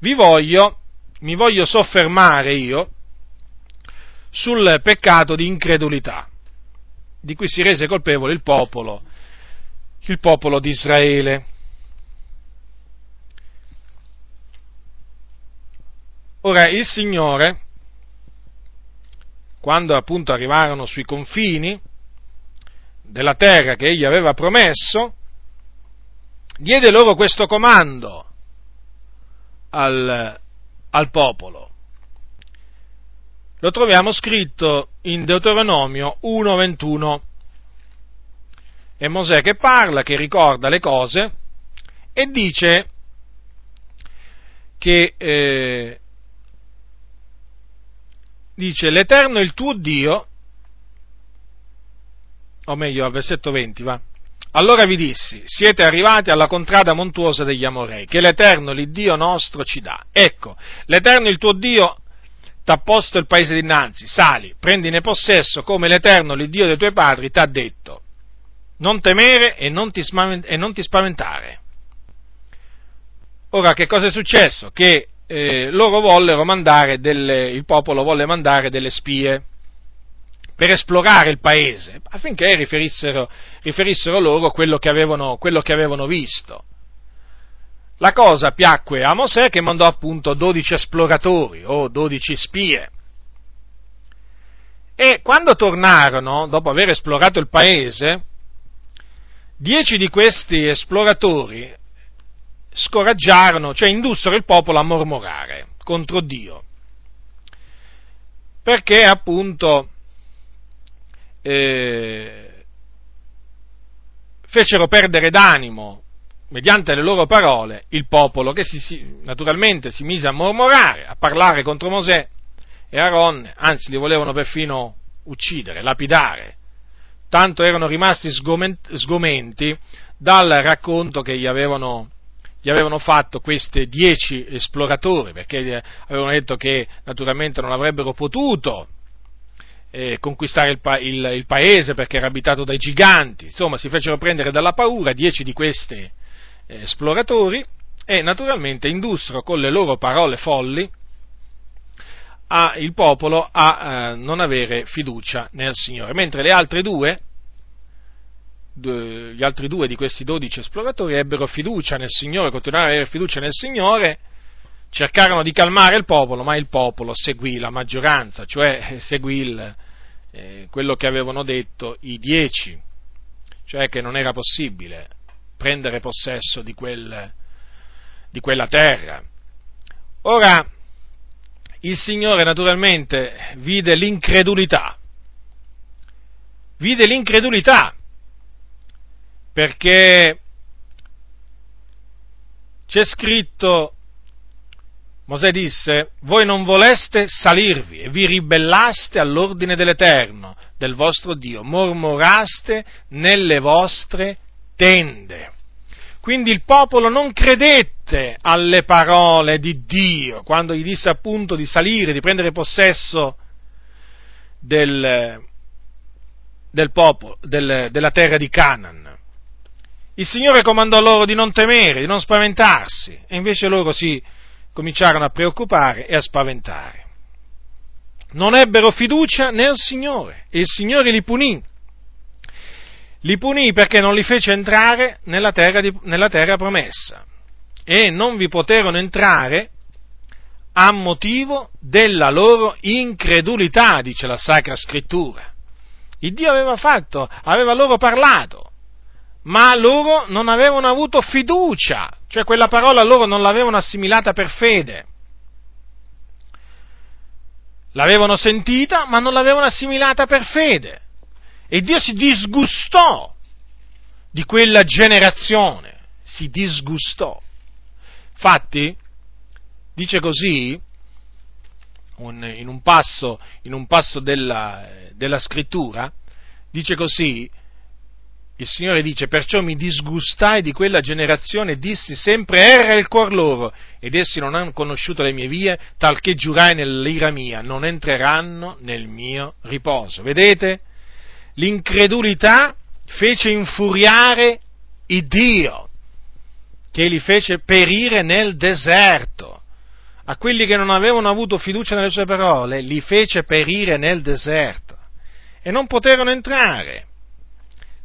vi voglio, mi voglio soffermare io sul peccato di incredulità di cui si rese colpevole il popolo, il popolo di Israele. Ora il Signore, quando appunto arrivarono sui confini della terra che egli aveva promesso, diede loro questo comando al, al popolo. Lo troviamo scritto in Deuteronomio 1.21. È Mosè che parla, che ricorda le cose e dice che eh, dice l'Eterno il tuo Dio, o meglio al versetto 20 va, allora vi dissi, siete arrivati alla contrada montuosa degli Amorei, che l'Eterno, l'Iddio nostro, ci dà. Ecco, l'Eterno, il tuo Dio, t'ha posto il paese dinanzi, sali, prendine possesso, come l'Eterno, l'Iddio dei tuoi padri, t'ha detto. Non temere e non ti, spaventare. Ora, che cosa è successo? Che eh, loro vollero mandare delle, il popolo volle mandare delle spie per esplorare il paese, affinché riferissero, riferissero loro quello che, avevano, quello che avevano visto. La cosa piacque a Mosè che mandò appunto 12 esploratori o 12 spie. E quando tornarono, dopo aver esplorato il paese, dieci di questi esploratori scoraggiarono, cioè indussero il popolo a mormorare contro Dio, perché appunto eh, fecero perdere d'animo mediante le loro parole il popolo che si, si, naturalmente si mise a mormorare, a parlare contro Mosè e Aaron, anzi li volevano perfino uccidere, lapidare. Tanto erano rimasti sgomenti dal racconto che gli avevano, gli avevano fatto questi dieci esploratori, perché avevano detto che naturalmente non avrebbero potuto eh, conquistare il, pa- il, il, paese perché era abitato dai giganti, insomma si fecero prendere dalla paura dieci di questi esploratori e naturalmente indussero con le loro parole folli a, il popolo a eh, non avere fiducia nel Signore, mentre le altre due, gli altri due di questi dodici esploratori ebbero fiducia nel Signore, continuarono ad avere fiducia nel Signore, cercarono di calmare il popolo, ma il popolo seguì la maggioranza, cioè seguì il, eh, quello che avevano detto i dieci, cioè che non era possibile prendere possesso di, quel, di quella terra. Ora, il Signore naturalmente vide l'incredulità, vide l'incredulità, perché c'è scritto Mosè disse, voi non voleste salirvi e vi ribellaste all'ordine dell'Eterno, del vostro Dio, mormoraste nelle vostre tende. Quindi il popolo non credette alle parole di Dio quando gli disse appunto di salire, di prendere possesso del, del popolo, del, della terra di Canaan. Il Signore comandò loro di non temere, di non spaventarsi, e invece loro si cominciarono a preoccupare e a spaventare. Non ebbero fiducia nel Signore e il Signore li punì. Li punì perché non li fece entrare nella terra, di, nella terra promessa e non vi poterono entrare a motivo della loro incredulità, dice la Sacra Scrittura. Il Dio aveva fatto, aveva loro parlato, ma loro non avevano avuto fiducia, cioè quella parola loro non l'avevano assimilata per fede. L'avevano sentita, ma non l'avevano assimilata per fede. E Dio si disgustò di quella generazione, si disgustò. Infatti, dice così, in un passo, in un passo della, della scrittura, dice così, il Signore dice, perciò mi disgustai di quella generazione dissi sempre erra il cuor loro, ed essi non hanno conosciuto le mie vie, talché giurai nell'ira mia, non entreranno nel mio riposo. Vedete? L'incredulità fece infuriare il Dio, che li fece perire nel deserto. A quelli che non avevano avuto fiducia nelle sue parole, li fece perire nel deserto. E non poterono entrare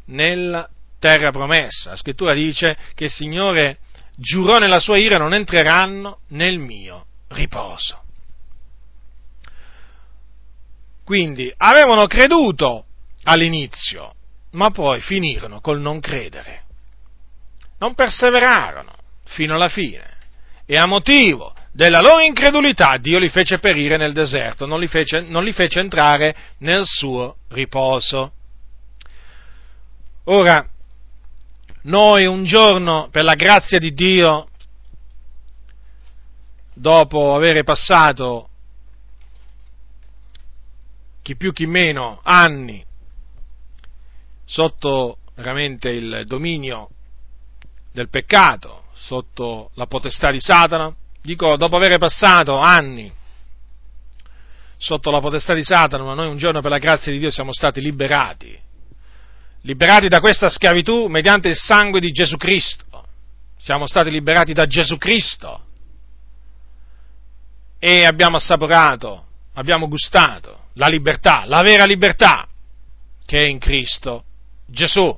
nella terra promessa. La scrittura dice che il Signore giurò nella sua ira non entreranno nel mio riposo. Quindi avevano creduto all'inizio, ma poi finirono col non credere. Non perseverarono fino alla fine e a motivo della loro incredulità Dio li fece perire nel deserto, non li fece, non li fece entrare nel suo riposo. Ora, noi un giorno, per la grazia di Dio, dopo aver passato chi più chi meno anni sotto veramente il dominio del peccato, sotto la potestà di Satana, dico dopo aver passato anni sotto la potestà di Satana, ma noi un giorno per la grazia di Dio siamo stati liberati. Liberati da questa schiavitù mediante il sangue di Gesù Cristo. Siamo stati liberati da Gesù Cristo. E abbiamo assaporato, abbiamo gustato la libertà, la vera libertà che è in Cristo Gesù.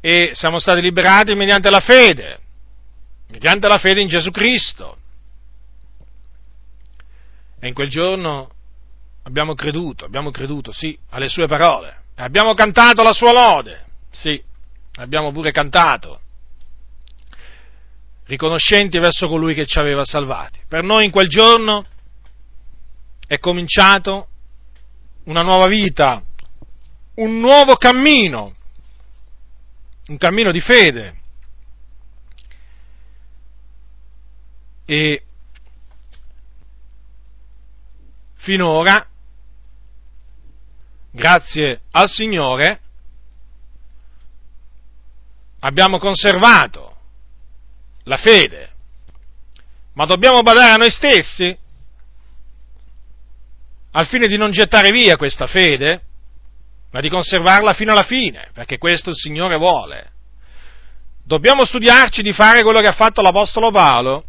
E siamo stati liberati mediante la fede, mediante la fede in Gesù Cristo. E in quel giorno abbiamo creduto, abbiamo creduto, sì, alle sue parole. Abbiamo cantato la sua lode, sì, abbiamo pure cantato, riconoscenti verso colui che ci aveva salvati. Per noi in quel giorno è cominciato una nuova vita, un nuovo cammino, un cammino di fede. E finora, grazie al Signore, abbiamo conservato la fede, ma dobbiamo badare a noi stessi al fine di non gettare via questa fede, ma di conservarla fino alla fine, perché questo il Signore vuole. Dobbiamo studiarci di fare quello che ha fatto l'Apostolo Paolo,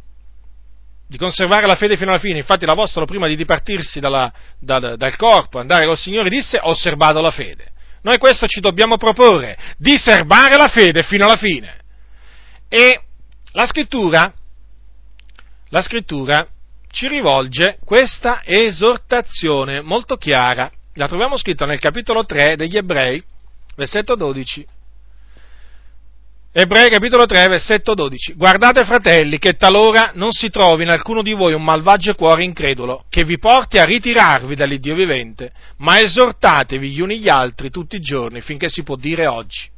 di conservare la fede fino alla fine. Infatti l'Apostolo prima di dipartirsi dalla, da, dal corpo, andare col Signore, disse ho osservato la fede. Noi questo ci dobbiamo proporre, di serbare la fede fino alla fine. E la scrittura, la scrittura ci rivolge questa esortazione molto chiara. La troviamo scritta nel capitolo 3 degli Ebrei, versetto 12. Ebrei capitolo 3, versetto 12. Guardate fratelli che talora non si trovi in alcuno di voi un malvagio cuore incredulo che vi porti a ritirarvi dall'Iddio vivente, ma esortatevi gli uni gli altri tutti i giorni finché si può dire oggi.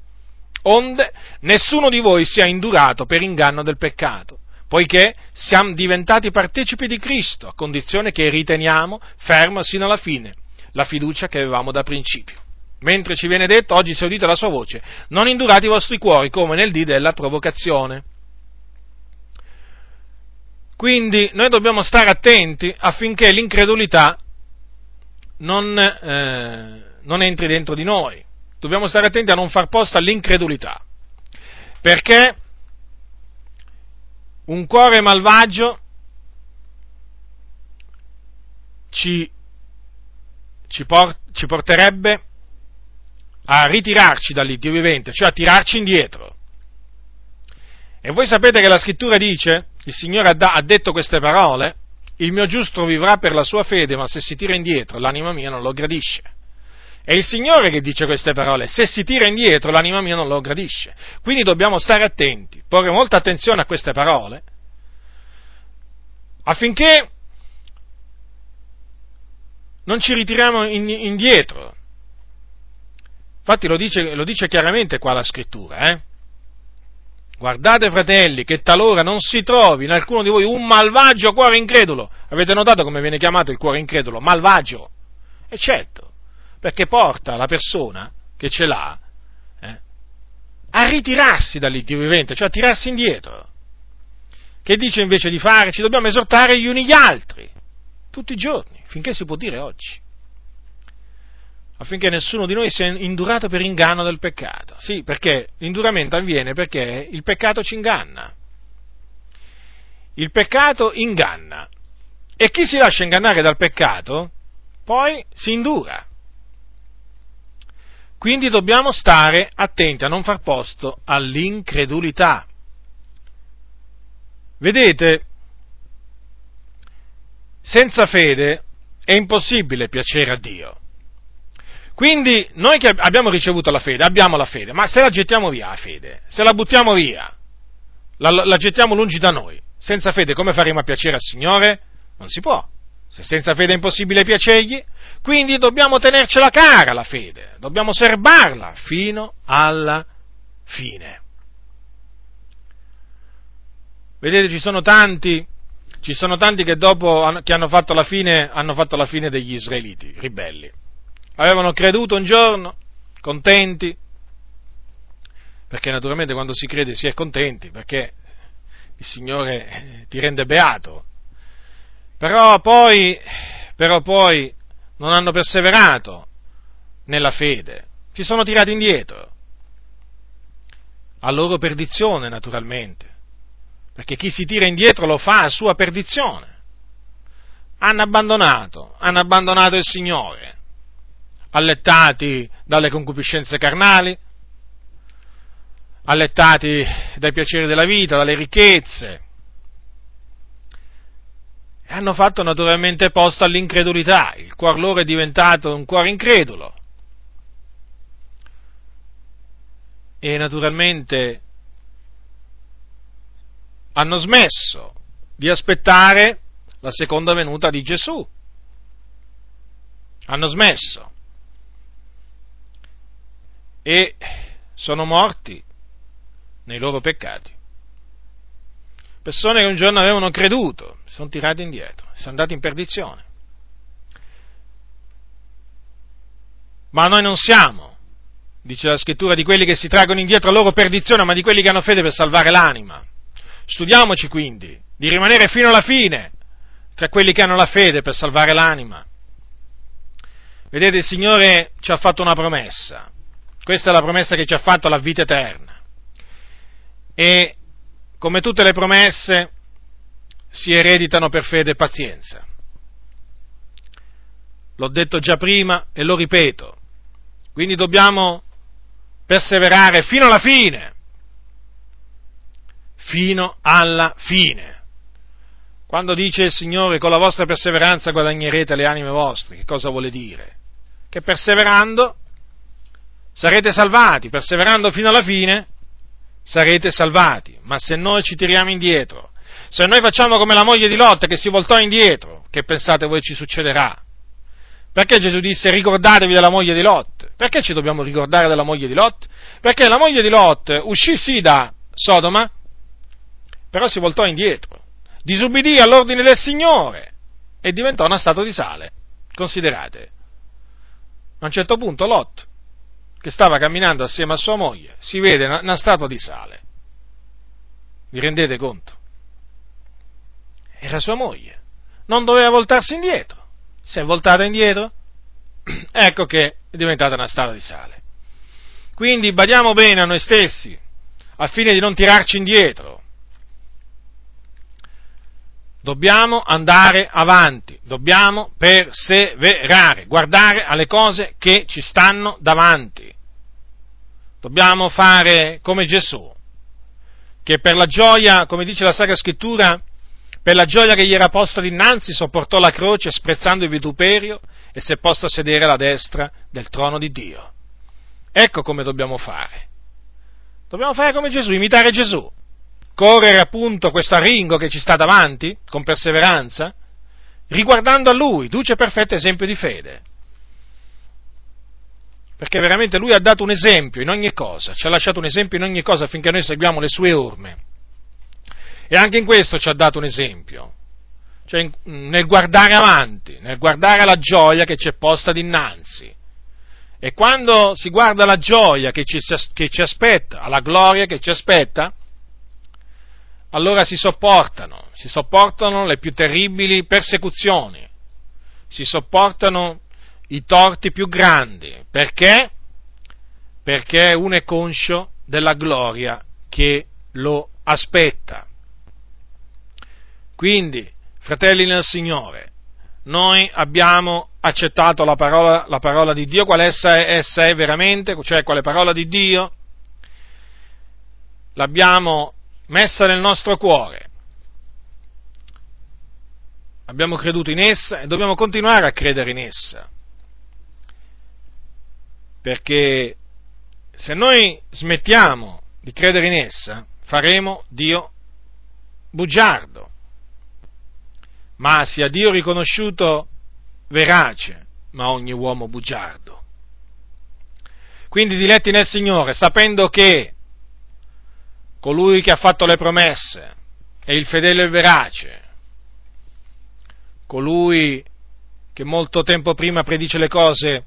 Onde nessuno di voi sia indurato per inganno del peccato, poiché siamo diventati partecipi di Cristo, a condizione che riteniamo ferma sino alla fine la fiducia che avevamo da principio. Mentre ci viene detto, oggi si è udita la sua voce, non indurate i vostri cuori come nel dì della provocazione. Quindi noi dobbiamo stare attenti affinché l'incredulità non, eh, non entri dentro di noi. Dobbiamo stare attenti a non far posto all'incredulità. Perché un cuore malvagio ci, ci, port, ci porterebbe a ritirarci dall'Iddio vivente, cioè a tirarci indietro. E voi sapete che la scrittura dice, il Signore ha, detto queste parole, il mio giusto vivrà per la sua fede, ma se si tira indietro l'anima mia non lo gradisce. È il Signore che dice queste parole, se si tira indietro l'anima mia non lo gradisce. Quindi dobbiamo stare attenti, porre molta attenzione a queste parole, affinché non ci ritiriamo indietro, Infatti lo dice, lo dice chiaramente qua la scrittura, eh? Guardate fratelli, che talora non si trovi in alcuno di voi un malvagio cuore incredulo. Avete notato come viene chiamato il cuore incredulo? Malvagio. E certo, perché porta la persona che ce l'ha eh, a ritirarsi dall'Iddio vivente, cioè a tirarsi indietro. Che dice invece di fare? Ci dobbiamo esortare gli uni gli altri, tutti i giorni, finché si può dire oggi affinché nessuno di noi sia indurato per inganno del peccato. Sì, perché l'induramento avviene perché il peccato ci inganna. Il peccato inganna. E chi si lascia ingannare dal peccato, poi si indura. Quindi dobbiamo stare attenti a non far posto all'incredulità. Vedete, senza fede è impossibile piacere a Dio. Quindi noi che abbiamo ricevuto la fede, abbiamo la fede, ma se la gettiamo via la fede, se la buttiamo via, la, la gettiamo lungi da noi, senza fede come faremo a piacere al Signore? Non si può. Se senza fede è impossibile piacergli, quindi dobbiamo tenercela cara la fede, dobbiamo serbarla fino alla fine. Vedete, ci sono tanti, ci sono tanti che dopo che hanno fatto la fine, hanno fatto la fine degli israeliti, ribelli avevano creduto un giorno, contenti, perché naturalmente quando si crede si è contenti, perché il Signore ti rende beato, però poi, però poi non hanno perseverato nella fede, si sono tirati indietro, a loro perdizione naturalmente, perché chi si tira indietro lo fa a sua perdizione. Hanno abbandonato, hanno abbandonato il Signore, allettati dalle concupiscenze carnali, allettati dai piaceri della vita, dalle ricchezze, hanno fatto naturalmente posto all'incredulità, il cuore loro è diventato un cuore incredulo. E naturalmente hanno smesso di aspettare la seconda venuta di Gesù. Hanno smesso e sono morti nei loro peccati. Persone che un giorno avevano creduto, sono tirati indietro, sono andati in perdizione. Ma noi non siamo, dice la scrittura, di quelli che si traggono indietro a loro perdizione, ma di quelli che hanno fede per salvare l'anima. Studiamoci quindi di rimanere fino alla fine tra quelli che hanno la fede per salvare l'anima. Vedete, il Signore ci ha fatto una promessa. Questa è la promessa che ci ha fatto la vita eterna. E come tutte le promesse si ereditano per fede e pazienza. L'ho detto già prima e lo ripeto. Quindi dobbiamo perseverare fino alla fine. Fino alla fine. Quando dice il Signore con la vostra perseveranza guadagnerete le anime vostre, che cosa vuole dire? Che perseverando sarete salvati, perseverando fino alla fine sarete salvati, ma se noi ci tiriamo indietro, se noi facciamo come la moglie di Lot che si voltò indietro, che pensate voi ci succederà? Perché Gesù disse ricordatevi della moglie di Lot? Perché ci dobbiamo ricordare della moglie di Lot? Perché la moglie di Lot uscì sì da Sodoma, però si voltò indietro, disubbidì all'ordine del Signore e diventò una statua di sale. Considerate. A un certo punto Lot, che stava camminando assieme a sua moglie, si vede una, una statua di sale. Vi rendete conto? Era sua moglie. Non doveva voltarsi indietro si è voltata indietro, ecco che è diventata una statua di sale. Quindi badiamo bene a noi stessi, al fine di non tirarci indietro. Dobbiamo andare avanti, dobbiamo perseverare, guardare alle cose che ci stanno davanti. Dobbiamo fare come Gesù, che per la gioia, come dice la Sacra Scrittura, per la gioia che gli era posta dinanzi, sopportò la croce, sprezzando il vituperio, e si è posto a sedere alla destra del trono di Dio. Ecco come dobbiamo fare. Dobbiamo fare come Gesù, imitare Gesù. Correre appunto questo arringo che ci sta davanti, con perseveranza, riguardando a Lui, duce perfetto esempio di fede. Perché veramente Lui ha dato un esempio in ogni cosa, ci ha lasciato un esempio in ogni cosa affinché noi seguiamo le sue orme. E anche in questo ci ha dato un esempio, cioè nel guardare avanti, nel guardare la gioia che ci è posta dinanzi. E quando si guarda la gioia che ci, che ci aspetta, la gloria che ci aspetta, allora si sopportano, si sopportano le più terribili persecuzioni, si sopportano i torti più grandi. Perché? Perché uno è conscio della gloria che lo aspetta. Quindi, fratelli nel Signore, noi abbiamo accettato la parola, la parola di Dio, qual essa è, essa è veramente, cioè quale parola di Dio, l'abbiamo messa nel nostro cuore, abbiamo creduto in essa e dobbiamo continuare a credere in essa, perché se noi smettiamo di credere in essa, faremo Dio bugiardo. Ma sia Dio riconosciuto verace, ma ogni uomo bugiardo. Quindi diletti nel Signore, sapendo che colui che ha fatto le promesse è il fedele e verace, colui che molto tempo prima predice le cose,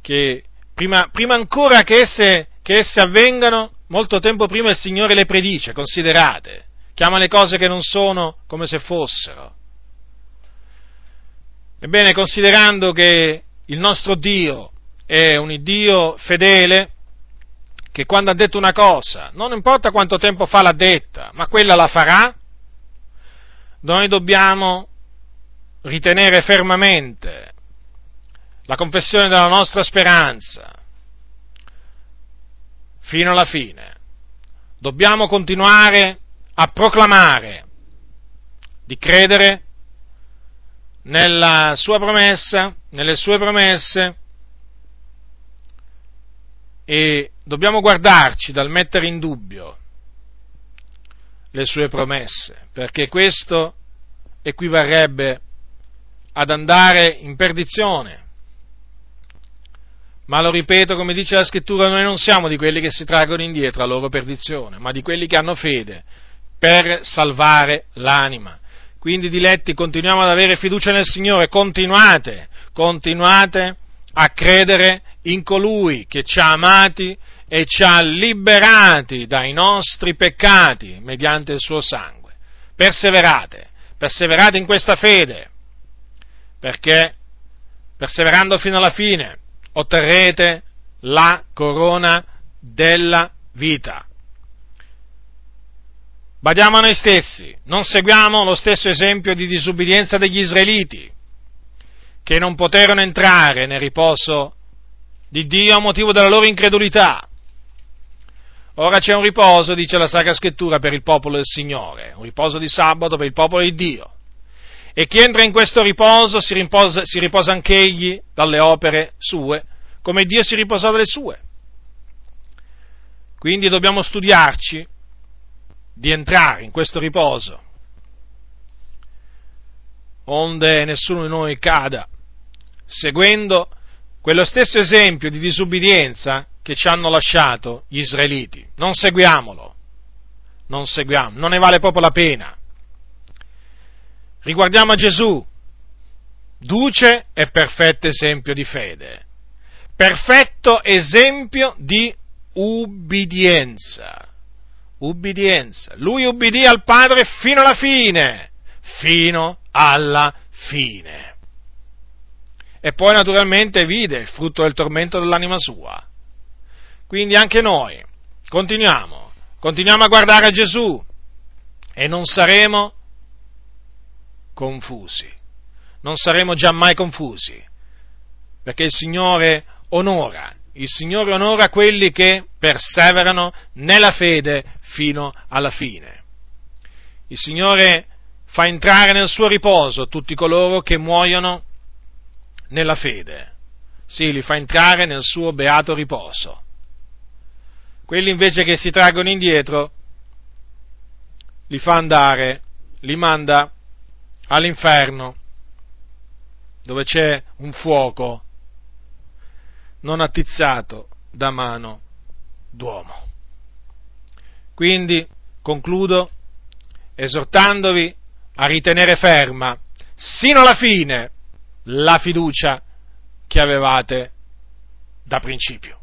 che prima, prima ancora che esse, che esse avvengano, molto tempo prima il Signore le predice, considerate chiama le cose che non sono come se fossero. Ebbene, considerando che il nostro Dio è un Dio fedele, che quando ha detto una cosa, non importa quanto tempo fa l'ha detta, ma quella la farà, noi dobbiamo ritenere fermamente la confessione della nostra speranza fino alla fine. Dobbiamo continuare a proclamare di credere nella sua promessa, nelle sue promesse e dobbiamo guardarci dal mettere in dubbio le sue promesse, perché questo equivarrebbe ad andare in perdizione. Ma lo ripeto, come dice la scrittura, noi non siamo di quelli che si traggono indietro a loro perdizione, ma di quelli che hanno fede per salvare l'anima. Quindi, diletti, continuiamo ad avere fiducia nel Signore, continuate, continuate a credere in colui che ci ha amati e ci ha liberati dai nostri peccati mediante il suo sangue. Perseverate, perseverate in questa fede, perché perseverando fino alla fine otterrete la corona della vita. Badiamo a noi stessi, non seguiamo lo stesso esempio di disubbidienza degli israeliti, che non poterono entrare nel riposo di Dio a motivo della loro incredulità. Ora c'è un riposo, dice la Sacra Scrittura, per il popolo del Signore, un riposo di sabato per il popolo di Dio. E chi entra in questo riposo si riposa, si riposa anch'egli dalle opere sue, come Dio si riposò dalle sue. Quindi dobbiamo studiarci di entrare in questo riposo, onde nessuno di noi cada, seguendo quello stesso esempio di disubbidienza che ci hanno lasciato gli israeliti. Non seguiamolo, non seguiamo, non ne vale proprio la pena. Riguardiamo a Gesù, duce e perfetto esempio di fede, perfetto esempio di ubbidienza ubbidienza. Lui ubbidì al Padre fino alla fine, fino alla fine. E poi naturalmente vide il frutto del tormento dell'anima sua. Quindi anche noi continuiamo, continuiamo a guardare a Gesù e non saremo confusi, non saremo giammai confusi, perché il Signore onora il Signore onora quelli che perseverano nella fede fino alla fine. Il Signore fa entrare nel suo riposo tutti coloro che muoiono nella fede. Sì, li fa entrare nel suo beato riposo. Quelli invece che si traggono indietro, li fa andare, li manda all'inferno, dove c'è un fuoco non attizzato da mano d'uomo. Quindi concludo esortandovi a ritenere ferma sino alla fine la fiducia che avevate da principio.